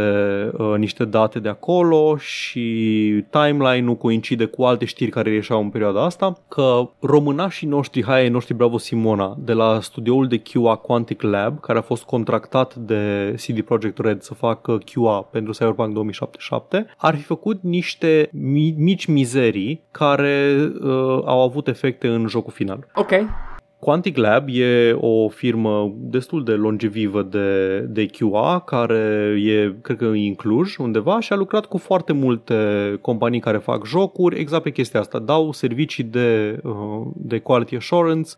uh, niște date de acolo și timeline-ul coincide cu alte știri care ieșeau în perioada asta, că românașii noștri, hai ai noștri Bravo Simona, de la studioul de QA Quantic Lab, care a fost contractat de CD Projekt Red să facă QA pentru Cyberpunk 2077, ar fi făcut niște mi- mici mizerii care uh, au avut efecte în jocul final. Ok. Quantic Lab e o firmă destul de longevivă de, de QA care e, cred că în Cluj undeva și a lucrat cu foarte multe companii care fac jocuri exact pe chestia asta. Dau servicii de, uh, de quality assurance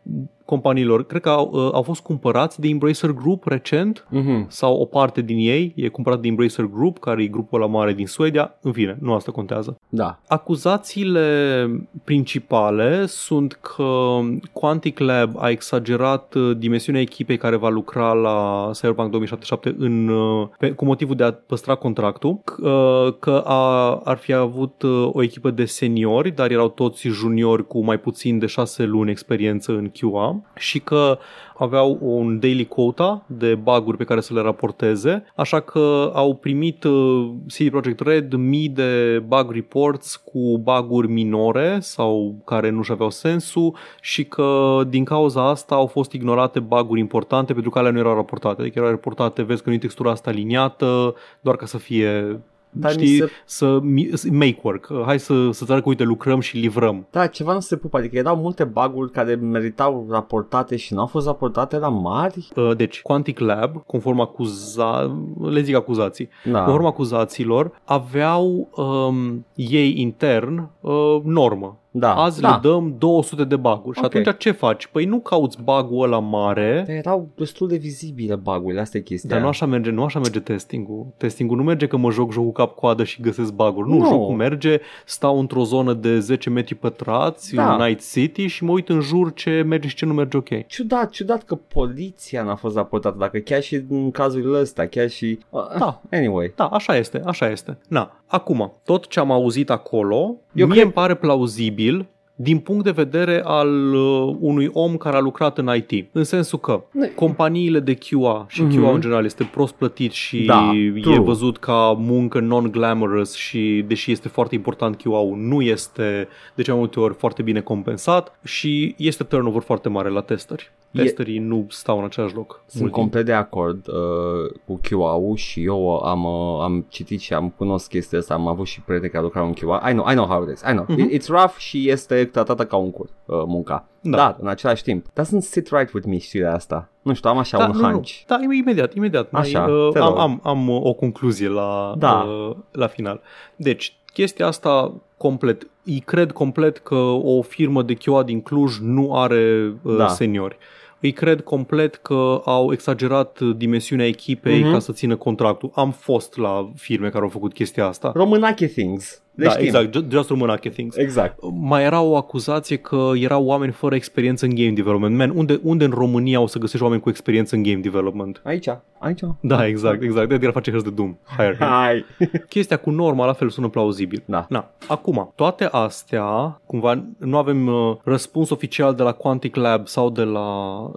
companiilor. Cred că au, uh, au fost cumpărați de Embracer Group recent Mhm. sau o parte din ei e cumpărat de Embracer Group, care e grupul la mare din Suedia. În fine, nu asta contează. Da. Acuzațiile principale sunt că Quantic Lab a exagerat uh, dimensiunea echipei care va lucra la Cyberpunk 2077 în, uh, pe, cu motivul de a păstra contractul, c- uh, că a, ar fi avut uh, o echipă de seniori, dar erau toți juniori cu mai puțin de șase luni experiență în QA și că aveau un daily quota de baguri pe care să le raporteze, așa că au primit uh, CD Projekt Red mii de bug reports cu baguri minore sau care nu-și aveau sensul și că din cauza asta au fost ignorate baguri importante pentru că alea nu erau raportate. Adică erau raportate, vezi că nu e textura asta aliniată, doar ca să fie Dar mi știi, se- să mi- make work. Hai să, să arăt că uite, lucrăm și livrăm. Da, ceva nu se pupă, adică erau multe baguri care meritau raportate și nu au fost raportate la mari. Uh, Deci, Quantic Lab, conform acuza... le zic acuzații, Da. conform acuzațiilor, aveau um, ei intern uh, normă. Da, Azi da. le dăm 200 de baguri. Și Ok. atunci ce faci? Păi nu cauți bagul ăla mare, Dar erau destul de vizibile bagurile, asta e chestia. dar nu așa merge, nu așa merge testingul. Testingul nu merge că mă joc jocul cap-coadă și găsesc baguri. Nu, Nu. jocul merge, stau într-o zonă de 10 metri pătrați Da. în Night City și mă uit în jur ce merge și ce nu merge ok. Ciudat, ciudat că poliția n-a fost raportată, dacă chiar și în cazurile astea, chiar și... Da. Anyway. Da, așa este, așa este. Na, acum, tot ce am auzit acolo, Eu Eu mie cred- îmi pare plauzibil din punct de vedere al uh, unui om care a lucrat în IT. În sensul că Ne- companiile de QA și Mhm. QA în general este prost plătit și Da, e true. văzut ca muncă non-glamorous și deși este foarte important QA-ul, nu este de cea mai multe ori foarte bine compensat și este turnover foarte mare la testări. Testerii nu stau în același loc. Sunt mult complet de acord uh, cu QA-ul și eu am, uh, am citit și am cunosc chestia asta, am avut și prieteni care lucrau în QA. I know, I know how it is, I know. Mhm. Mm-hmm. It's rough și este tratată ca un cur, uh, munca. Da. Dar, în același timp, doesn't sit right with me știrea asta. Nu știu, am așa un nu, nu. hunch. Da, imediat, imediat. Mai, Așa, uh, te am, rog. am, am uh, o concluzie la, Da. uh, la final. Deci, chestia asta complet, îi cred complet că o firmă de QA din Cluj nu are uh, Da. seniori. Îi cred complet că au exagerat dimensiunea echipei Mhm. ca să țină contractul. Am fost la firme care au făcut chestia asta. Românache things. Le da, știm. exact, Ju- Just Românache Things. Exact. Mai era o acuzație că erau oameni fără experiență în game development. Man, unde, unde în România o să găsești oameni cu experiență în game development? Aici, aici. Da, exact, exact. Edgar face hărți de Doom. Hire him. Hai. Chestia cu norma la fel sună plauzibil. Da. Na. Acum, toate astea, cumva nu avem uh, răspuns oficial de la Quantic Lab sau de la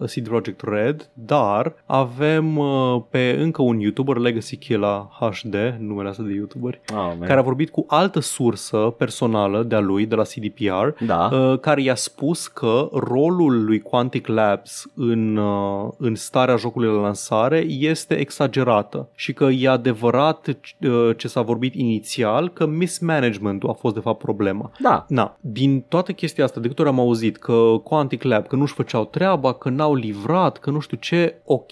CD Projekt Red, dar avem uh, pe încă un YouTuber, Legacy Killa HD, numele ăsta de YouTuberi, Oh, man. care a vorbit cu altă sursă personală de-a lui, de la CDPR, Da. uh, care i-a spus că rolul lui Quantic Labs în, uh, în starea jocului la lansare este exagerată și că e adevărat uh, ce s-a vorbit inițial, că mismanagementul a fost de fapt problema. Da. Na, din toată chestia asta, de câte ori am auzit că Quantic Lab, că nu-și făceau treaba, că n-au livrat, că nu știu ce, ok,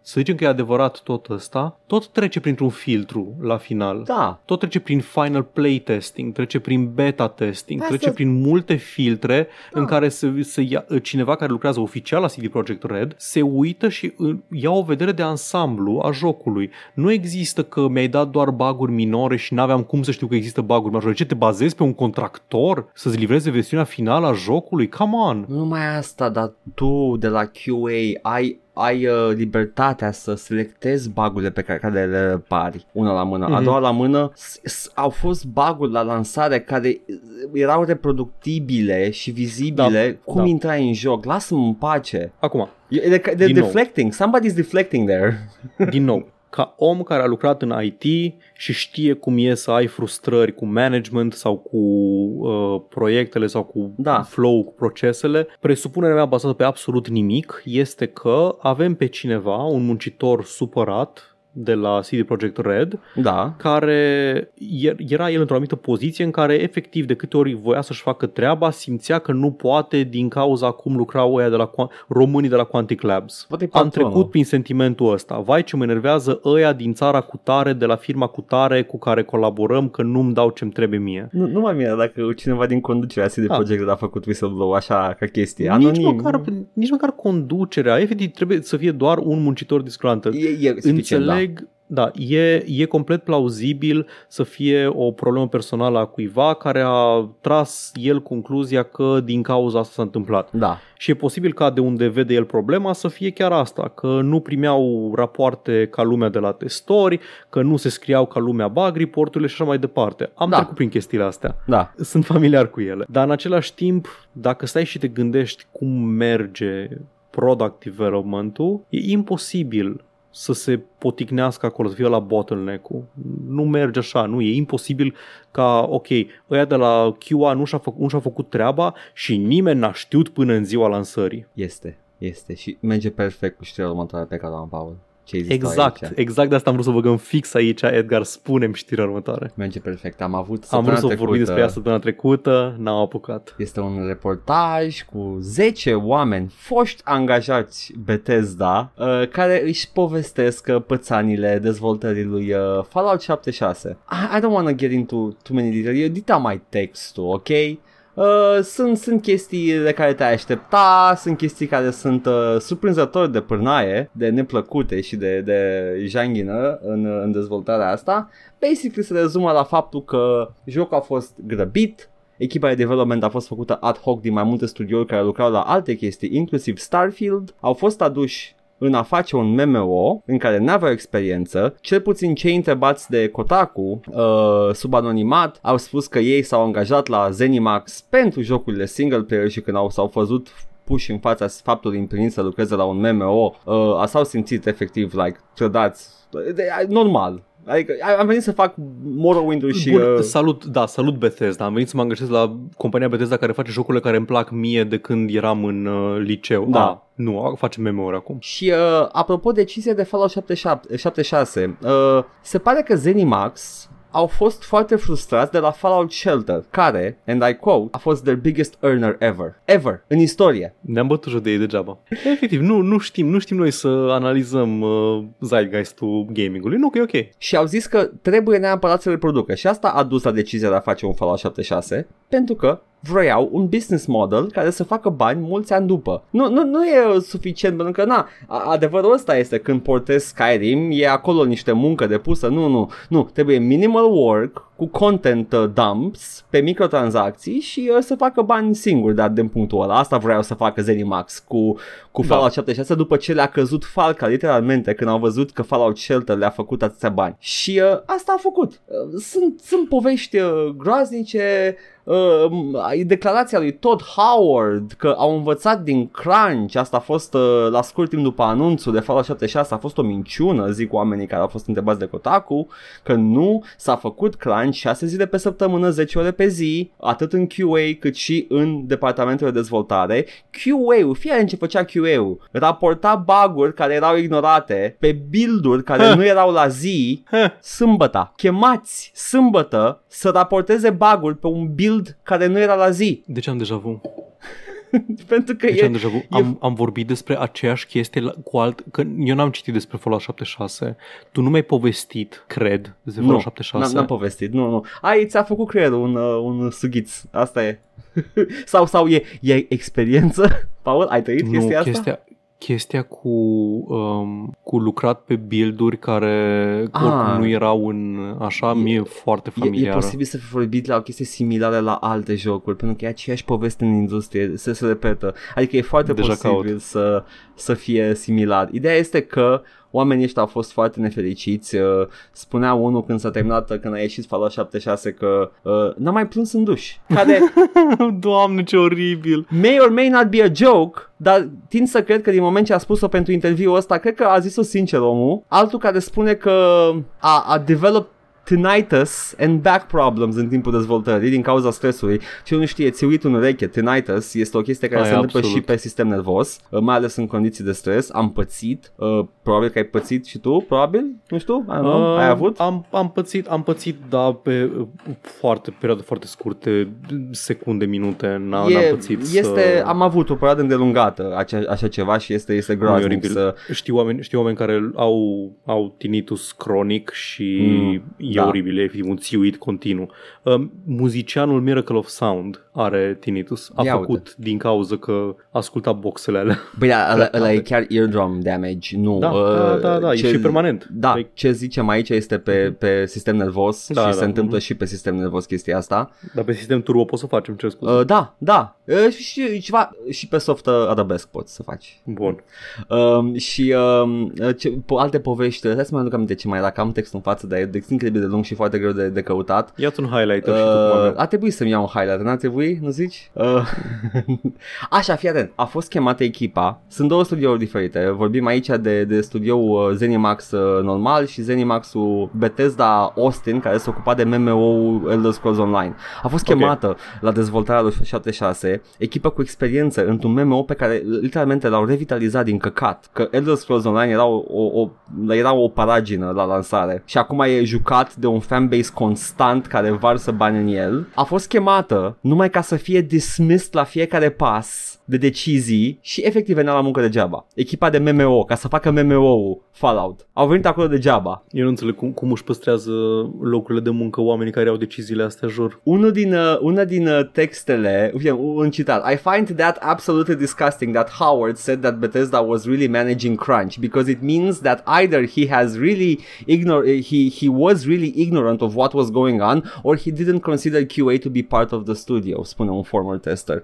să zicem că e adevărat tot ăsta, tot trece printr-un filtru la final. Da. Tot trece prin final play testing, trece prin beta testing, Da, trece asta- prin multe filtre Da. în care se, se ia, cineva care lucrează oficial la CD Projekt Red se uită și uh, ia o vedere de ansamblu a jocului. Nu există că mi-ai dat doar baguri minore și n-aveam cum să știu că există baguri majore. Ce te bazezi pe un contractor să-ți livreze versiunea finală a jocului? Come on! Nu numai asta, dar tu de la QA ai ai uh, libertatea să selectezi bagurile pe care, care le repari una la mână. Mm-hmm. A Mhm. doua la mână s- s- au fost baguri la lansare care uh, erau reproductibile și vizibile. Da, Cum da. intrai în joc? Lasă-mă în pace. Acum, E- They're, they're Din nou. deflecting. Somebody's deflecting there. din nou, ca om care a lucrat în IT și știe cum e să ai frustrări cu management sau cu uh, proiectele sau cu Da. flow, cu procesele, presupunerea mea bazată pe absolut nimic este că avem pe cineva, un muncitor supărat de la CD Projekt Red, Da. care er- era el într-o anumită poziție în care efectiv de câte ori voia să-și facă treaba, simțea că nu poate din cauza cum lucrau ăia de la Qua- românii de la Quantic Labs. Poate e Am patronul. trecut prin sentimentul ăsta. Vai ce mă enervează ăia din țara cu tare, de la firma cu tare cu care colaborăm, că nu-mi dau ce-mi trebuie mie. Nu, nu mai mine dacă cineva din conducerea CD Da. Projekt a făcut whistleblow așa ca chestie. Nici Anonim. măcar, nici măcar conducerea, efectiv trebuie să fie doar un muncitor disgruntled. E, e suficient, da. Înțeleg, da, e, e complet plauzibil să fie o problemă personală a cuiva care a tras el concluzia că din cauza asta s-a întâmplat. Da. Și e posibil ca de unde vede el problema să fie chiar asta, că nu primeau rapoarte ca lumea de la testori, că nu se scriau ca lumea bug report-urile și așa mai departe. Am Da. trecut prin chestiile astea. Da. Sunt familiar cu ele. Dar în același timp, dacă stai și te gândești cum merge product development-ul, e imposibil să se poticnească acolo, să fie la bottleneck-ul. Nu merge așa, nu, e imposibil ca, ok, ăia de la QA nu și-a, făcut, nu și-a făcut treaba și nimeni n-a știut până în ziua lansării. Este. Este. Și merge perfect cu știrea următoare pe care o am, Paul. Ce ai zis tu Exact, aici? exact de asta am vrut să băgăm fix aici, Edgar, spunem știrea următoare. Merge perfect. Am avut Am săptămâna vrut să trecută, vorbim despre ea săptămâna trecută, n-am apucat. Este un reportaj cu 10 oameni foști angajați Bethesda uh, care își povestesc uh, pățanile dezvoltării lui uh, Fallout 76. I, I don't want to get into too many details. Eu dita mai textul, ok? Uh, sunt, sunt chestii de care te-ai aștepta, sunt chestii care sunt uh, surprinzător de pârnaie, de neplăcute și de, de janghină în, în dezvoltarea asta. Basically se rezumă la faptul că jocul a fost grăbit, Echipa de development a fost făcută ad hoc din mai multe studiouri care lucrau la alte chestii, inclusiv Starfield. Au fost aduși în a face un MMO în care n-aveau experiență, cel puțin cei întrebați de Kotaku uh, sub anonimat au spus că ei s-au angajat la Zenimax pentru jocurile single player și când au, s-au văzut puși în fața faptului împlinit să lucreze la un MMO, uh, s-au simțit efectiv like trădați, de- normal, Adică am venit să fac Morrowind-uri și... Bun, uh, salut, da, salut Bethesda. Am venit să mă angajez la compania Bethesda care face jocurile care îmi plac mie de când eram în uh, liceu. Da. Ah, nu, face MMO-uri acum. Și uh, apropo decizie de Fallout 77, 76, uh, se pare că Zenimax au fost foarte frustrați de la Fallout Shelter, care, and I quote, a fost their biggest earner ever. Ever. În istorie. Ne-am bătut joc de ei degeaba. Efectiv, nu, nu știm, nu știm noi să analizăm uh, zeitgeist-ul gamingului. Nu, că e ok. Și au zis că trebuie neapărat să le producă. Și asta a dus la decizia de a face un Fallout 76, pentru că vroiau un business model care să facă bani mulți ani după. Nu, nu, nu e suficient, pentru că, na, a- adevărul ăsta este când portezi Skyrim, e acolo niște muncă depusă, nu, nu, nu, trebuie minimal work cu content uh, dumps pe microtransacții și uh, să facă bani singuri de din punctul ăla. Asta vreau să facă Zenimax cu, cu Da. Fallout 76 după ce le-a căzut falca, literalmente, când au văzut că Fallout Shelter le-a făcut atâția bani. Și uh, asta a făcut. Uh, sunt, sunt povești uh, groaznice, uh, declarația lui Todd Howard că au învățat din crunch, asta a fost uh, la scurt timp după anunțul de Fallout 76, a fost o minciună, zic oamenii care au fost întrebați de Kotaku, că nu s-a făcut crunch 6 zile pe săptămână, 10 ore pe zi, atât în QA cât și în departamentul de dezvoltare. QA-ul, fiecare ce făcea QA-ul, raporta bug-uri care erau ignorate pe build-uri care Ha. nu erau la zi, Ha. sâmbătă. Chemați sâmbătă să raporteze bug-uri pe un build care nu era la zi. De ce am deja vu? Pentru că De ce e, am deja vu? Am, am vorbit despre aceeași chestie la, cu alt... Că eu n-am citit despre Fallout 76. Tu nu mi-ai povestit, cred, despre nu, Fallout n-am, 76. n-am povestit, nu, nu. Ai, ți-a făcut creierul un, uh, un sughiț, asta e. sau, sau e, e experiență? Paul, ai trăit nu, chestia asta? chestia, chestia cu, um, cu lucrat pe build-uri care Ah. oricum nu erau în așa, E- mie e foarte E, e familiară. posibil să fi vorbit la o chestie similară la alte jocuri, pentru că e aceeași poveste în industrie, se, se repetă. Adică e foarte Deja posibil caut. să, să fie similar. Ideea este că oamenii ăștia au fost foarte nefericiți. Uh, Spunea unul când s-a terminat, uh, când a ieșit Fallout 76 că uh, n-a mai plâns în duș. Care Doamne, ce oribil! may or may not be a joke, dar tind să cred că din moment ce a spus-o pentru interviul ăsta, cred că a zis-o sincer omul. Altul care spune că a, a developed tinnitus and back problems în timpul dezvoltării din cauza stresului. Și nu știe, ți uit în ureche, tinnitus este o chestie care Ai, se întâmplă absolut. și pe sistem nervos, uh, mai ales în condiții de stres. Am pățit, uh, probabil că ai pățit și tu, probabil, nu știu, I don't know, Uh, ai avut? Am, am pățit, am pățit, da, pe uh, foarte, perioade foarte scurte, secunde, minute, n- n-am pățit este, să... am avut o perioadă îndelungată așa, așa ceva și este, este Nu, e groaznic oribil. să... Știu oameni, știu oameni care au, au tinnitus cronic și Mm, e da. oribil, e efectiv un țiuit continuu. Um, muzicianul Miracle of Sound are tinnitus. A Ia făcut din cauza că asculta boxele alea. Băi, da, ăla, ăla e chiar eardrum damage, nu. Da, uh, da, da, da, e și permanent. Da, Păi- ce zicem aici este pe, pe sistem nervos Da, și da, se întâmplă mhm. și pe sistem nervos chestia asta. Dar pe sistem turbo poți să facem, ce scuze. Uh, da, da. Uh, și, și ceva și pe soft uh, arabesc poți să faci. Bun. Um, și um, ce, po- alte povești, hai să mai aduc aminte ce mai era, că am textul în față, dar e de- incredibil de lung și foarte greu de, de căutat. Ia-ți un highlighter și tu cum Uh, avem. a trebuit să-mi iau un highlight, n-a trebuit, nu zici? Uh, așa, fii atent, a fost chemată echipa, sunt două studiouri diferite, vorbim aici de, de studioul uh, Zenimax uh, normal și Zenimaxul Bethesda Austin, care se ocupa de MMO-ul Elder Scrolls Online. A fost Ok. chemată la dezvoltarea lui 76, echipă cu experiență într-un MMO pe care literalmente l-au revitalizat din căcat, că Elder Scrolls Online era o, o, o, era o paragină la lansare și acum e jucat de un fanbase constant care varsă bani în el. A fost chemată numai ca să fie dismissed la fiecare pas de decizii și efectiv venea la muncă degeaba. Echipa de MMO, ca să facă MMO-ul Fallout. Au venit acolo degeaba. Eu nu înțeleg cum, cum își păstrează locurile de muncă oamenii care au deciziile astea, jur. Unul din, uh, una din uh, textele, uite, un un citat, I find that absolutely disgusting that Howard said that Bethesda was really managing crunch because it means that either he has really ignore he he was really ignorant of what was going on or he didn't consider QA to be part of the studio, spune un former tester.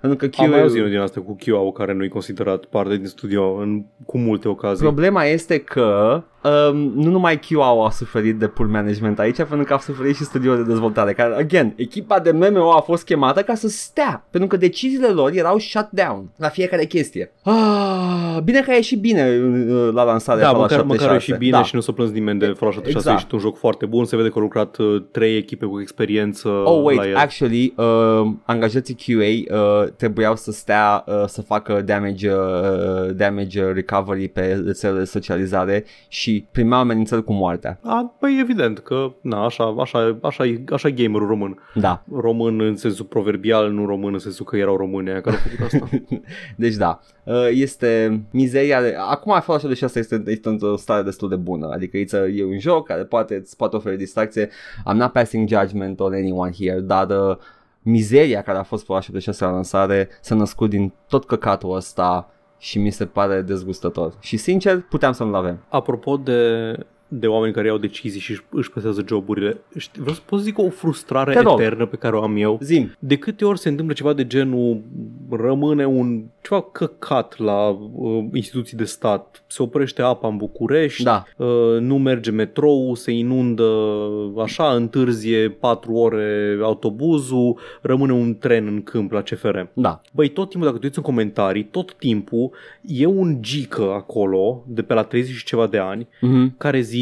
Pentru că QA Am mai auzit unul din asta cu QA care nu-i considerat parte din studio în, cu multe ocazii. Problema este că um, nu numai QA a suferit de poor management aici, pentru că a suferit și studioul de dezvoltare, care, again, echipa de MMO a fost chemată ca să stea, pentru că deciziile lor erau shut down la fiecare chestie. Ah, bine că a ieșit bine uh, la lansare Da, Fallout măcar, 76. măcar și bine da. și nu s-a plâns nimeni de Fallout 76, Exact. exact. un joc foarte bun, se vede că au lucrat uh, trei echipe cu experiență Oh, wait, la el. actually, uh, angajații QA uh, trebuiau să stea uh, să facă damage, uh, damage recovery pe rețelele de socializare și primeau amenințări cu moartea. A, păi evident că, na, așa, așa, așa, e- așa e gamerul român. Da. Român în sensul proverbial, nu român în sensul că erau români aia care au făcut asta. Deci da, uh, este mizeria de... Acum Fallout 76 este, este într-o stare destul de bună, adică it's a, e un joc care poate, îți poate oferi distracție. I'm not passing judgment on anyone here, dar uh, mizeria care a fost Fallout 76 la lansare s-a născut din tot căcatul ăsta și mi se pare dezgustător. Și sincer, puteam să nu-l avem. Apropo de, de oameni care iau decizii și își- își păstrează joburile, știi, vreau să pot să zic o frustrare Te rog. eternă pe care o am eu. Zim, De câte ori se întâmplă ceva de genul rămâne un ceva căcat la uh, instituții de stat, se oprește apa în București, da, uh, nu merge metrou, se inundă așa, întârzie 4 ore autobuzul, rămâne un tren în câmp la CFR. da, Băi, tot timpul, dacă te uiți în comentarii, tot timpul e un gică acolo, de pe la 30 și ceva de ani, mm-hmm. care zice,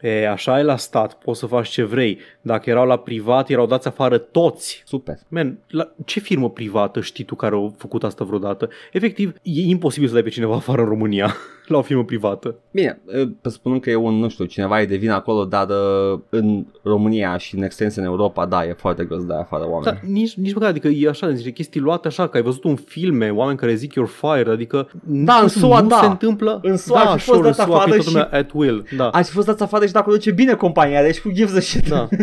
e, așa e la stat, poți să faci ce vrei. Dacă erau la privat, erau dați afară toți. super. Man, la ce firmă privată știi tu care au făcut asta vreodată? Efectiv, e imposibil să dai pe cineva afară în România la o firmă privată. Bine, uh, presupunând că e un, nu știu, cineva e de vină acolo, dar uh, în România și în extensie în Europa, da, e foarte greu să dai afară oameni. Dar nici, nici măcar, adică e așa, niște chestii luate așa, că ai văzut un filme, oameni care zic you're fired, adică Da, în nu, SUA, nu da. se întâmplă. În SUA da, ar fi fost sure, dat în SUA, afară fi toată și- lumea at will. Da. Ați fost dați afară și dacă duce bine compania, deci who gives a shit? Da.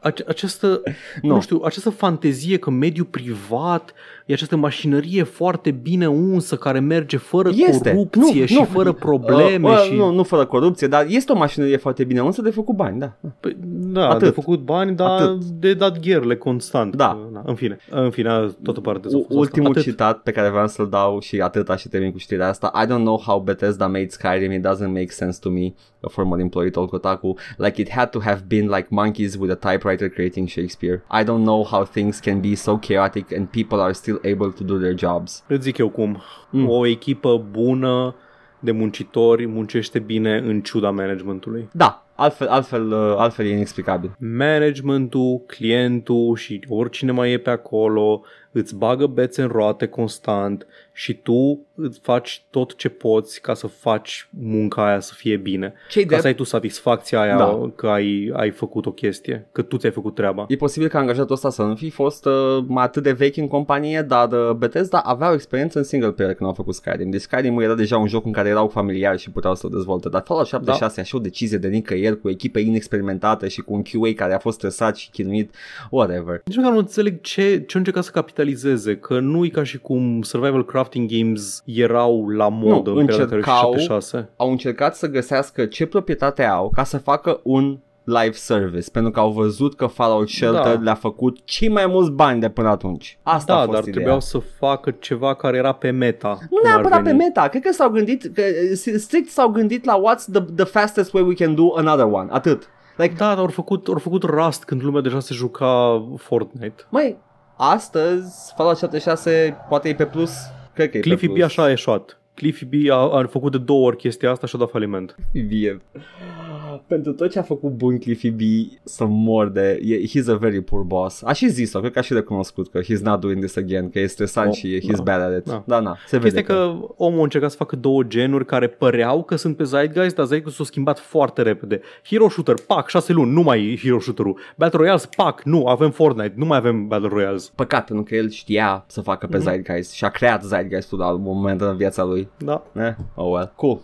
Ace- această, Nu. nu. nu știu, această fantezie că mediul privat e această mașinărie foarte bine unsă care merge fără Este. corupție Nu, și nu. fără probleme. Uh, uh, și... Nu, nu fără corupție, dar este o mașinărie foarte bine însă de făcut bani, da. Păi, da, Atât. Atât. de făcut bani, dar Atât. de dat gherle constant. Da. În fine, în fine, toată partea U- ultimul Atât. citat pe care vreau să-l dau și atâta și termin cu știrea asta I don't know how Bethesda made Skyrim It doesn't make sense to me A former employee told Kotaku Like it had to have been like monkeys with a typewriter creating Shakespeare I don't know how things can be so chaotic And people are still able to do their jobs Îți zic eu cum. Mm. Mm. O echipă bună de muncitori muncește bine în ciuda managementului. Da, altfel, altfel, uh, altfel e inexplicabil Managementul, clientul și oricine mai e pe acolo îți bagă bețe în roate constant și tu îți faci tot ce poți ca să faci munca aia să fie bine. Ce-i Ca drept? să ai tu satisfacția aia Da. da. că ai, ai făcut o chestie, că tu ți-ai făcut treaba. E posibil ca angajatul ăsta să nu fi fost uh, mai atât de vechi în companie, dar uh, Bethesda avea o experiență în single player când au făcut Skyrim. Deci Skyrim era deja un joc în care erau familiari și puteau să-l dezvolte. Dar Fallout 76 da. așa o decizie de nicăieri cu echipe inexperimentate și cu un QA care a fost stresat și chinuit, whatever. Nici măcar nu înțeleg ce, ce au încercat să capitalizeze, că nu e ca și cum survival crafting games erau la modă Nu, în perioada care încercau- 76. Au încercat să găsească ce proprietate au ca să facă un live service, pentru că au văzut că Fallout Shelter Da. le-a făcut cei mai mulți bani de până atunci. Asta a Da, fost dar ideea. trebuiau să facă ceva care era pe meta. Nu cum ar neapărat pe veni. meta, cred că s-au gândit, că uh, strict s-au gândit la what's the, the fastest way we can do another one, atât. Like, Da, dar au făcut, au făcut Rust când lumea deja se juca Fortnite. măi, astăzi Fallout 76 poate e pe plus, cred că e Cliffy pe B plus. așa a eșuat. Cliffy B a, a făcut de două ori chestia asta și a dat faliment. Vie. Pentru tot ce a făcut bun Cliffy B să mor de... e- He's a very poor boss. A și zis-o, cred că a și recunoscut că he's not doing this again, că e stresant Oh, și he's da. bad at it. Da. Da, na, se vede Chestia că omul a încercat să facă două genuri care păreau că sunt pe Zeitgeist, dar Zeitgeist s-a schimbat foarte repede. Hero Shooter, pac, șase luni, nu mai e Hero Shooter-ul. Battle Royales, pac, nu, avem Fortnite, nu mai avem Battle Royales. Păcat, pentru că el știa să facă pe Mhm. Zeitgeist și a creat Zeitgeist-ul la un moment în viața lui. Da. Eh? Oh well. Cool.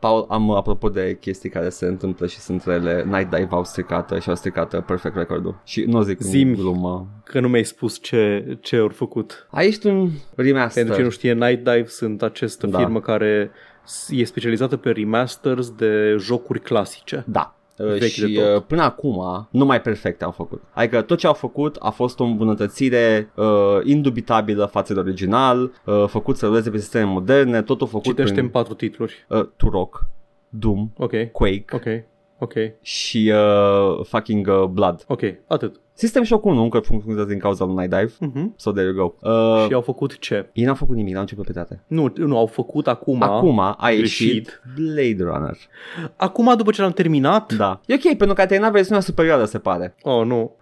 Paul, am apropo de chestii care se întâmplă și sunt rele, Night Dive au stricat și au stricat uh, Perfect Record-ul. Și nu zic Zimi. în glumă. Că nu mi-ai spus ce, ce au făcut. Aici un remaster. Pentru cine nu știe, Night Dive sunt această Da. firmă care e specializată pe remasters de jocuri clasice. Da. Uh, Vechi de și tot. uh, până acum numai perfecte au făcut. Adică tot ce au făcut a fost o îmbunătățire uh, indubitabilă față de original, uh, făcut să ruleze pe sisteme moderne, totul făcut Citește prin în patru titluri. uh, Turok. Doom, Ok, Quake ok, ok, și uh, fucking uh, Blood. ok, atât. System Shock 1 încă funcționează din cauza lui Night Dive. Uh-huh. So there you go. Uh, Și au făcut ce? ei n-au făcut nimic, n-au început pe date. Nu, nu, au făcut acum. Acum a ieșit greșit. Blade Runner. Acum, după ce l-am terminat? Da. E ok, pentru că a terminat versiunea superioară, se pare. Oh, nu.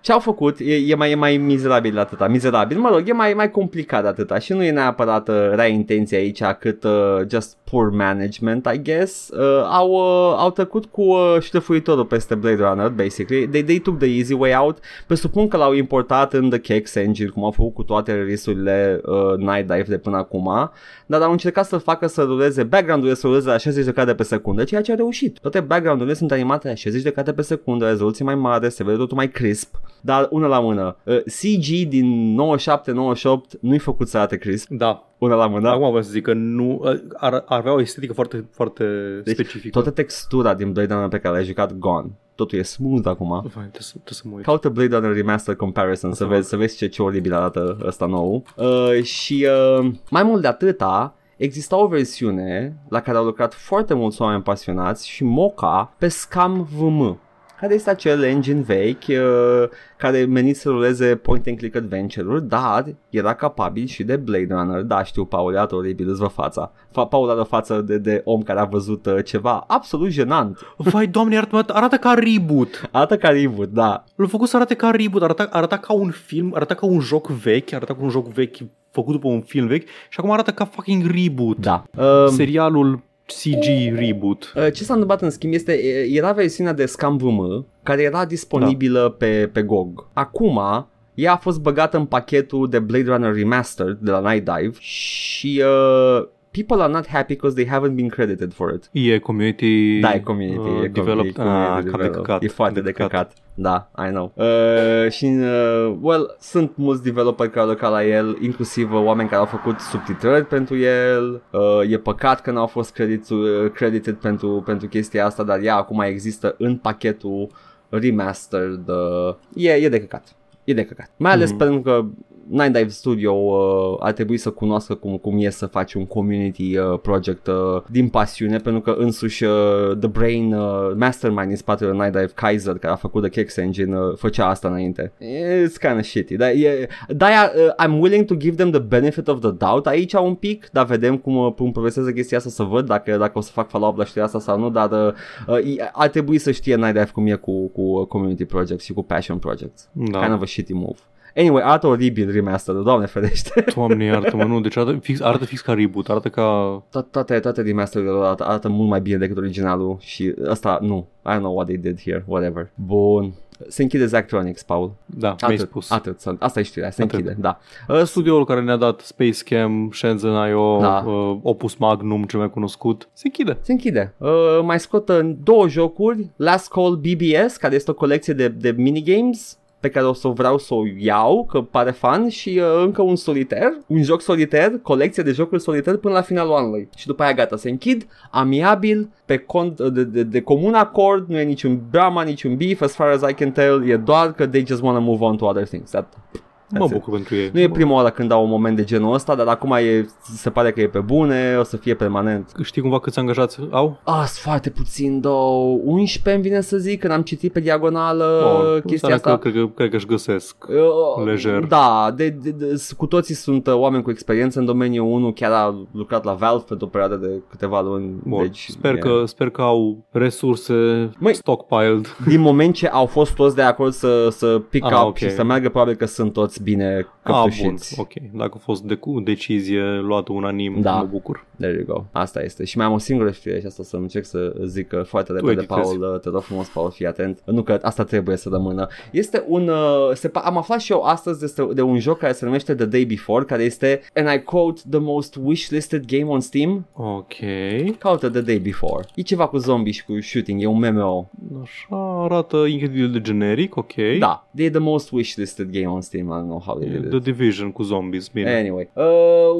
Ce au făcut e, e, mai, e mai mizerabil de atâta. Mizerabil, mă rog, e mai, mai complicat de atâta. Și nu e neapărat uh, rea intenție aici, cât uh, just poor management, I guess. Uh, au, uh, au trecut cu uh, șlefuitorul peste Blade Runner, basically. They, they took the easy way out. Presupun că l-au importat în The Kex Engine, cum au făcut cu toate release-urile uh, Night Dive de până acum. Dar au încercat să facă să ruleze background-urile să ruleze la 60 de cadre pe secundă, ceea ce a reușit. Toate background-urile sunt animate la 60 de cadre pe secundă, rezoluție mai mare, se vede totul mai crisp. Dar una la mână, uh, CG din 97-98 nu-i făcut să arate crisp, Da. una la mână. Acum vreau să zic că nu, ar, ar avea o estetică foarte, foarte Deci, specifică. Toată textura din Blade Runner pe care l-ai jucat, gone. Totul e smooth acum. Vai, trebuie, să, trebuie să mă uit. Caută Blade Runner Remaster Comparison să să vezi, să vezi ce, ce oribil arată ăsta nou. Uh, și uh, mai mult de atâta, exista o versiune la care au lucrat foarte mulți oameni pasionați și moca pe Scam VM care este acel engine vechi uh, care menit să ruleze point-and-click adventure-uri, dar era capabil și de Blade Runner. Da, știu, Paul, iată oribil, îți vă fața. Fa- Paul are o față de, de om care a văzut uh, ceva absolut jenant. Vai, doamne, iartă arată ca reboot. Arată ca reboot, da. L-a făcut să arate ca reboot, arăta, arăta ca un film, arăta ca un joc vechi, arăta ca un joc vechi făcut după un film vechi și acum arată ca fucking reboot. Da. Um, Serialul CG reboot. Uh, Ce s-a întâmplat în schimb este, e- era versiunea de Scam VM care era disponibilă da. pe, pe GOG. Acum, ea a fost băgată în pachetul de Blade Runner Remastered de la Night Dive și uh, people are not happy because they haven't been credited for it. E community, Da, e community, uh, e developed. community, ah, community cap de developed. căcat. E foarte cap de căcat. Da, I know. Uh, și, uh, well, sunt mulți developeri care au lucrat la el, inclusiv uh, oameni care au făcut subtitrări pentru el. Uh, e păcat că n-au fost credit, uh, credited pentru, pentru chestia asta, dar ea acum există în pachetul remastered. Uh, e, e de căcat. E de căcat. Mai ales Mhm. pentru că Nine Dive Studio uh, ar trebui să cunoască cum, cum e să faci un community uh, project uh, din pasiune, pentru că însuși uh, The Brain uh, Mastermind din spatele Night Dive Kaiser, care a făcut The Kex Engine, uh, făcea asta înainte. It's kind of shitty. Dar e, de-aia uh, I'm willing to give them the benefit of the doubt aici un pic, dar vedem cum, uh, cum progresează chestia asta să văd dacă, dacă o să fac follow-up la știrea asta sau nu, dar uh, uh, e- ar trebui să știe Night Dive cum e cu, cu community projects și cu passion projects. Da. Kind of a shitty move. Anyway, arată oribil remaster, doamne ferește. Doamne, iartă-mă, nu, deci arată fix, arată fix ca reboot, arată ca... To- toate, toate remasterurile lor arată, arată mult mai bine decât originalul și ăsta, nu, I don't know what they did here, whatever. Bun. Se închide Zachtronics, Paul. Da, mi-ai Atât, spus. atât, sunt- asta e știrea, se Atât. închide, da. Uh, Studioul care ne-a dat Space Cam, Shenzhen.io, Da. uh, Opus Magnum, cel mai cunoscut, se închide. Se închide. Uh, mai scot uh, două jocuri, Last Call BBS, care este o colecție de, de minigames pe care o să vreau să o iau, că pare fan și uh, încă un solitar, un joc solitar, colecție de jocuri solitar până la finalul anului. Și după aia gata, se închid, amiabil, pe cont de, de, de comun acord, nu e niciun drama, niciun beef, as far as I can tell, e doar că they just want to move on to other things. That, Mă it. bucur pentru ei. nu e prima oară când au un moment de genul ăsta, dar acum e, se pare că e pe bune, o să fie permanent. Știi cumva câți angajați au? Ah, sunt foarte puțin, două, 11 îmi vine să zic, când am citit pe diagonală Oh, chestia înseamnă asta. Că, cred, că, cred că își găsesc. Uh, lejer. Da, de, de, de, s- cu toții sunt uh, oameni cu experiență în domeniul 1, chiar a lucrat la Valve pentru o perioadă de câteva luni. Bun. Deci, sper, e- că, sper că au resurse Măi- stockpiled. Din moment ce au fost toți de acord să, să pick Ah, up ok. și să meargă, probabil că sunt toți bine Ah, bun, căptușiți. ok. Dacă a fost de, cu decizie luată unanim, Da. mă bucur. There you go. Asta este. Și mai am o singură știre și asta să încerc să zic uh, foarte repede, editezi. Paul. uh, Te rog frumos, Paul, fii atent. Nu că asta trebuie să rămână. Este un... Uh, se, pa- am aflat și eu astăzi de, de un joc care se numește The Day Before, care este, and I quote, the most wishlisted game on Steam. Ok. Caută The Day Before. E ceva cu zombie și cu shooting, e un MMO. Așa arată incredibil de generic, ok. Da, e the most wishlisted game on Steam. I don't know how they did it. The Division cu zombies, bine. Anyway, uh,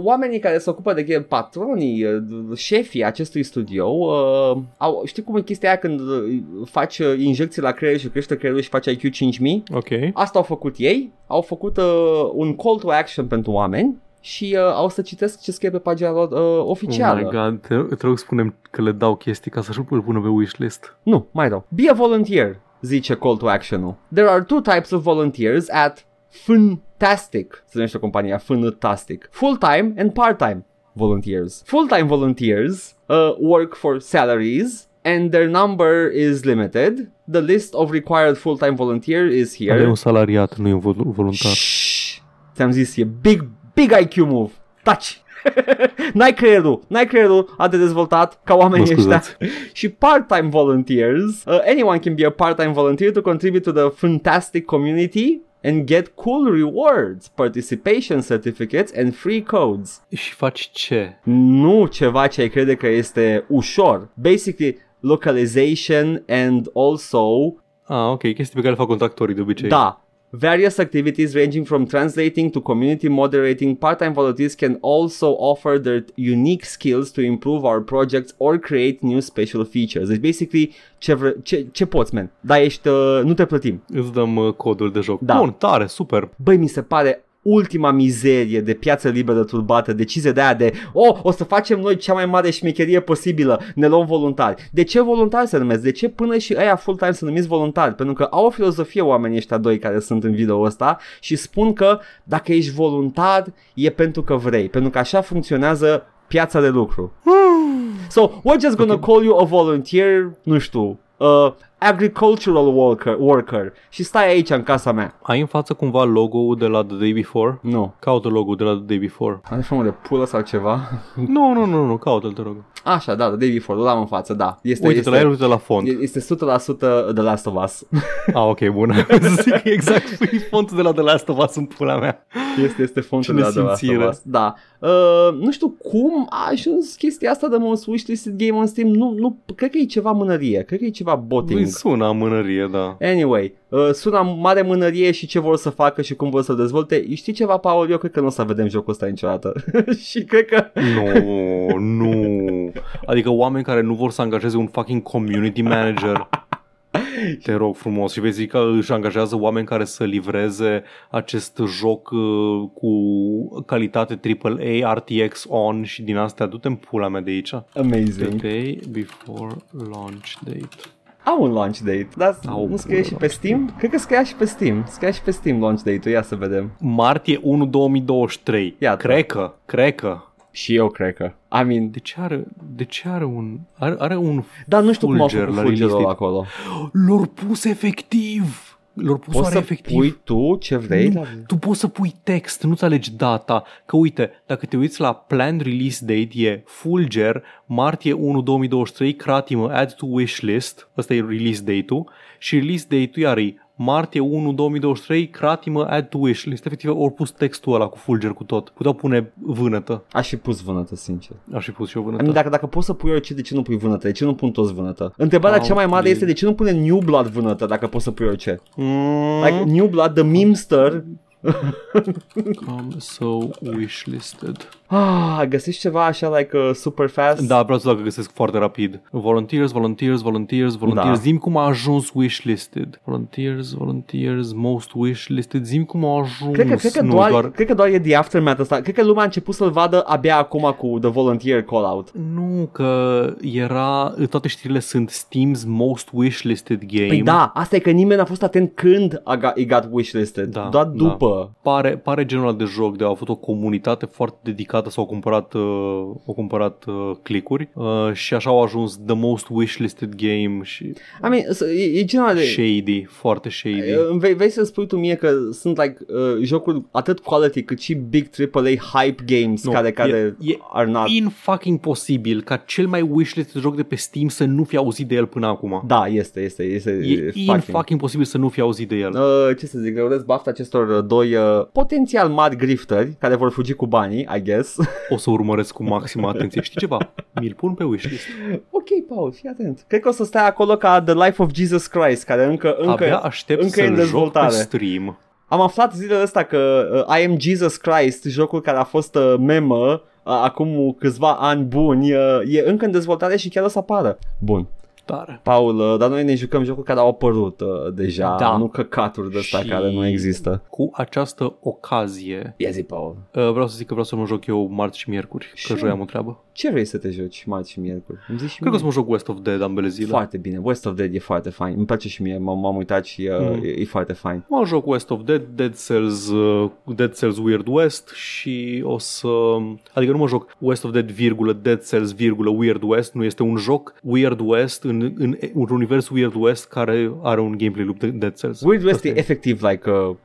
oamenii care se ocupă de game, patronii, uh, șefii acestui studio, uh, au, știi cum e chestia aia când uh, faci uh, injecții la creier și crește creierul și faci IQ 5000? Ok. Asta au făcut ei, au făcut uh, un call to action pentru oameni și uh, au să citesc ce scrie pe pagina lor uh, oficială. Oh my god, te, te rog spune că le dau chestii ca să-și îl pună pe wishlist. Nu, mai rău. Be a volunteer, zice call to action-ul. There are two types of volunteers at Fantastic, se numește compania, Fantastic. Full-time and part-time volunteers. Full-time volunteers uh, work for salaries and their number is limited. The list of required full-time volunteer is here. Ale un salariat, nu e un vol- voluntar. Shh. Ți-am zis, e big, big IQ move. Taci! n-ai creierul, n-ai creierul a de dezvoltat ca oamenii Mă ăștia. scuzați. și part-time volunteers. Uh, anyone can be a part-time volunteer to contribute to the fantastic community and get cool rewards, participation certificates and free codes. Și faci ce? Nu ceva ce ai crede că este ușor. Basically, localization and also Ah, ok, chestii pe care le fac contractorii de obicei. Da. Various activities ranging from translating to community moderating, part-time volunteers can also offer their unique skills to improve our projects or create new special features. Deci, basically, ce, vre- ce, ce poți, man? Da, ești, uh, nu te plătim. Îți dăm uh, codul de joc. Da. Bun, tare, super. Băi, mi se pare ultima mizerie de piață liberă turbată, decizie de aia de oh, o să facem noi cea mai mare șmecherie posibilă, ne luăm voluntari. De ce voluntari se numesc? De ce până și aia full-time să numiți voluntari? Pentru că au o filozofie oamenii ăștia doi care sunt în video ăsta și spun că dacă ești voluntar e pentru că vrei, pentru că așa funcționează piața de lucru. So, we're just gonna call you a volunteer, nu știu, uh, agricultural worker, worker și stai aici în casa mea. Ai în față cumva logo-ul de la The Day Before? Nu. Caută logo-ul de la The Day Before. Are formă de pulă sau ceva? Nu, nu, nu, nu, caută-l, te rog. Așa, da, The Day Before, îl am în față, da. Este, Uite-te este, la el, uite la font. Este 100% The Last of Us. Ah, ok, bun. Zic exact pui fontul de la The Last of Us în pula mea. Este, este fontul Ce de la The Last of nesimțire. Us. Da. Uh, nu știu cum a ajuns chestia asta de most wishlisted game on Steam. Nu, nu, cred că e ceva mânărie. Cred că e ceva botting. Îi sună amânărie, da. Anyway, uh, sună mare mânărie și ce vor să facă și cum vor să dezvolte. Știi ceva, Paul? Eu cred că nu o să vedem jocul ăsta niciodată. și cred că... Nu, nu. Adică oameni care nu vor să angajeze un fucking community manager. Te rog frumos și vezi că își angajează oameni care să livreze acest joc uh, cu calitate AAA, RTX on și din astea. Du-te în pula mea de aici. The Amazing. day before launch date. Au un launch date, dar Au nu scrie un și pe Steam? Cred că scria și pe Steam. Scria și pe Steam launch date-ul, ia să vedem. Martie 1 2023. Iată. Cred că, cred că. Și eu cred că. I mean, De ce are, de ce are un, are, are un dar nu știu cum au fulger făcut la fulgerul release ăla date? acolo. Lor pus efectiv. Lor pus Poți oare să efectiv. pui tu ce vrei? Nu, la- tu poți să pui text, nu-ți alegi data. Că uite, dacă te uiți la planned release date e Fulger, martie 1 2023, cratimă, add to wishlist, ăsta e release date-ul, și release date-ul iar e martie 1 2023, cratimă, add to wishlist. Efectiv, ori pus textul ăla cu Fulger cu tot. Puteau pune vânătă. Aș fi pus vânătă, sincer. Aș fi pus și eu I mean, vânătă. dacă, dacă poți să pui orice, de ce nu pui vânătă? De ce nu pun toți vânătă? Întrebarea Au, cea mai mare please. este de ce nu pune New Blood vânătă dacă poți să pui orice? Mm, Like New Blood, the memester. come so wishlisted. Ah, găsești ceva așa like uh, super fast? Da, vreau să dacă găsesc foarte rapid. Volunteers, volunteers, volunteers, volunteers. Da. Zim cum a ajuns wishlisted. Volunteers, volunteers, most wishlisted. Zim cum a ajuns. Cred că, cred, că nu, doar, doar... cred că doar e The Aftermath ăsta. Cred că lumea a început să-l vadă abia acum cu The Volunteer Call-Out. Nu, că era... Toate știrile sunt Steam's most wishlisted game. Păi da, asta e că nimeni n-a fost atent când a got, it got wishlisted. Da, doar da. după. Pare, pare genul ăla de joc de a avut o comunitate foarte dedicată s-au cumpărat, uh, au cumpărat uh, clicuri uh, și așa au ajuns the most wishlisted game și I mean, s- e, e genul ăla de... shady, foarte shady. Uh, Vei, vei să spui tu mie că sunt like uh, jocuri atât quality cât și big AAA hype games Nu, care, care e- e are not... in fucking posibil ca cel mai wishlisted joc de pe Steam să nu fi auzit de el până acum. Da, este, este, este E in fucking posibil să nu fi auzit de el. Uh, ce să zic, le urez bafta acestor uh, doi uh, potențial mari grifteri care vor fugi cu banii, I guess. O să urmăresc cu maximă atenție. Știi ceva? Mi-l pun pe wishlist. ok, Paul, fii atent. Cred că o să stai acolo ca The Life of Jesus Christ, care încă, încă, Abia aștept încă e în să-l joc pe dezvoltare. stream. Am aflat zilele astea că uh, I Am Jesus Christ, jocul care a fost uh, memă uh, acum câțiva ani buni, uh, e încă în dezvoltare și chiar o să apară. Bun. Tare. Paul, uh, dar noi ne jucăm jocuri care au apărut uh, deja, Da. nu căcaturi de astea Și- care nu există. Cu această ocazie, Ia zi, Paul, uh, vreau să zic că vreau să mă joc eu marți și miercuri, că Și- joi am o treabă. ce vrei să te joci marți și miercuri? Îmi zici și Cred că o să mie. mă joc West of Dead ambele zile. Foarte bine, West of Dead e foarte fain, îmi place și mie, m- m-am uitat și uh, Mm. e, e foarte fain. Mă joc West of Dead, Dead Cells, uh, Dead Cells Weird West și o să... Adică nu mă joc West of Dead, virgulă, Dead Cells, virgulă, Weird West, nu este un joc Weird West în, în un univers Weird West care are un gameplay loop de Dead Cells. Weird West Asta e efectiv like a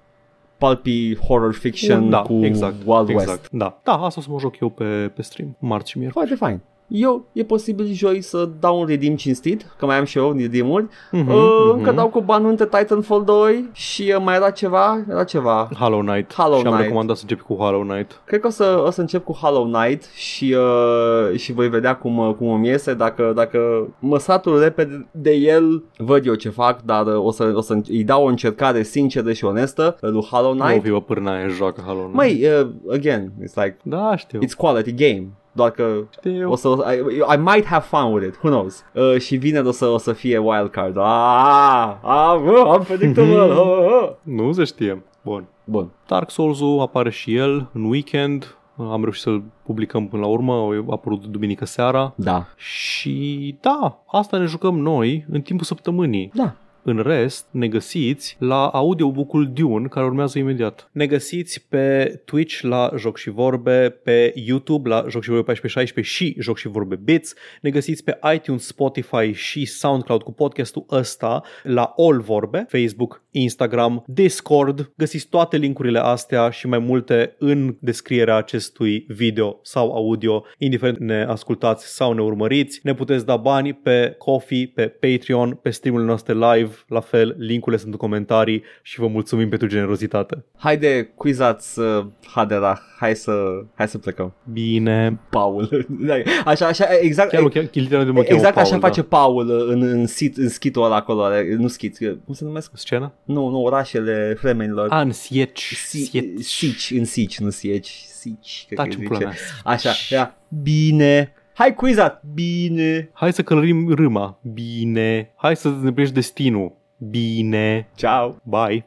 pulpy horror fiction da, cu exact, Wild exact. West. Da, da, asta o să mă joc eu pe, pe stream, marți și miercuri. Foarte fain. Eu, e posibil joi să dau un redeem cinstit, că mai am și eu redeem-uri. Mhm, Uh, mhm. Încă dau cu banul între Titanfall 2 și uh, mai era ceva, era ceva. Hollow Knight. Hollow și am Knight. recomandat să începi cu Hollow Knight. Cred că o să, o să încep cu Hollow Knight și, uh, și voi vedea cum, uh, cum îmi iese. Dacă, dacă mă satur repede de el, văd eu ce fac, dar uh, o să, o să îi dau o încercare sinceră și onestă uh, lui Hollow Nu o Knight. fi o pârnaie, joacă Hollow Knight. Măi, uh, again, it's like, Da, știu. it's quality game. Doar că știu. o să, I, I might have fun with it, who knows. Uh, și vineri o să, o să fie wildcard. Ah, ah, uh, am predictable. Mhm. uh, uh. Nu se știe. Bun. Bun. Dark Souls-ul apare și el în weekend. Am reușit să-l publicăm până la urmă, a apărut duminică seara. Da. Și da, asta ne jucăm noi în timpul săptămânii. Da. În rest, ne găsiți la audiobook-ul Dune, care urmează imediat. Ne găsiți pe Twitch la Joc și Vorbe, pe YouTube la Joc și Vorbe 1416 și Joc și Vorbe Bits. Ne găsiți pe iTunes, Spotify și SoundCloud cu podcastul ăsta la All Vorbe, Facebook, Instagram, Discord. Găsiți toate linkurile astea și mai multe în descrierea acestui video sau audio, indiferent ne ascultați sau ne urmăriți. Ne puteți da bani pe Coffee, pe Patreon, pe streamurile noastre live, la fel, linkurile sunt în comentarii și vă mulțumim pentru generozitate. Haide, quizați uh, Hadera. Hai să, hai să plecăm. Bine. Paul. așa, așa, exact. Chiar, chiar, literalmente mă cheamă exact Paul, așa da. face Paul uh, în, în, sit, în schitul ăla acolo, are- nu schit, uh, cum se numesc? Scena? Nu, nu, orașele fremenilor. A, în Sieci. Si- Sieci. Sici, în Sici, nu Sieci, Sici, cred Taci că în îi pula zice. mea. Așa, ia, bine. Hai quizat, bine. Hai să călărim râma. Bine. Hai să ne destinul. Bine. Ciao. Bye.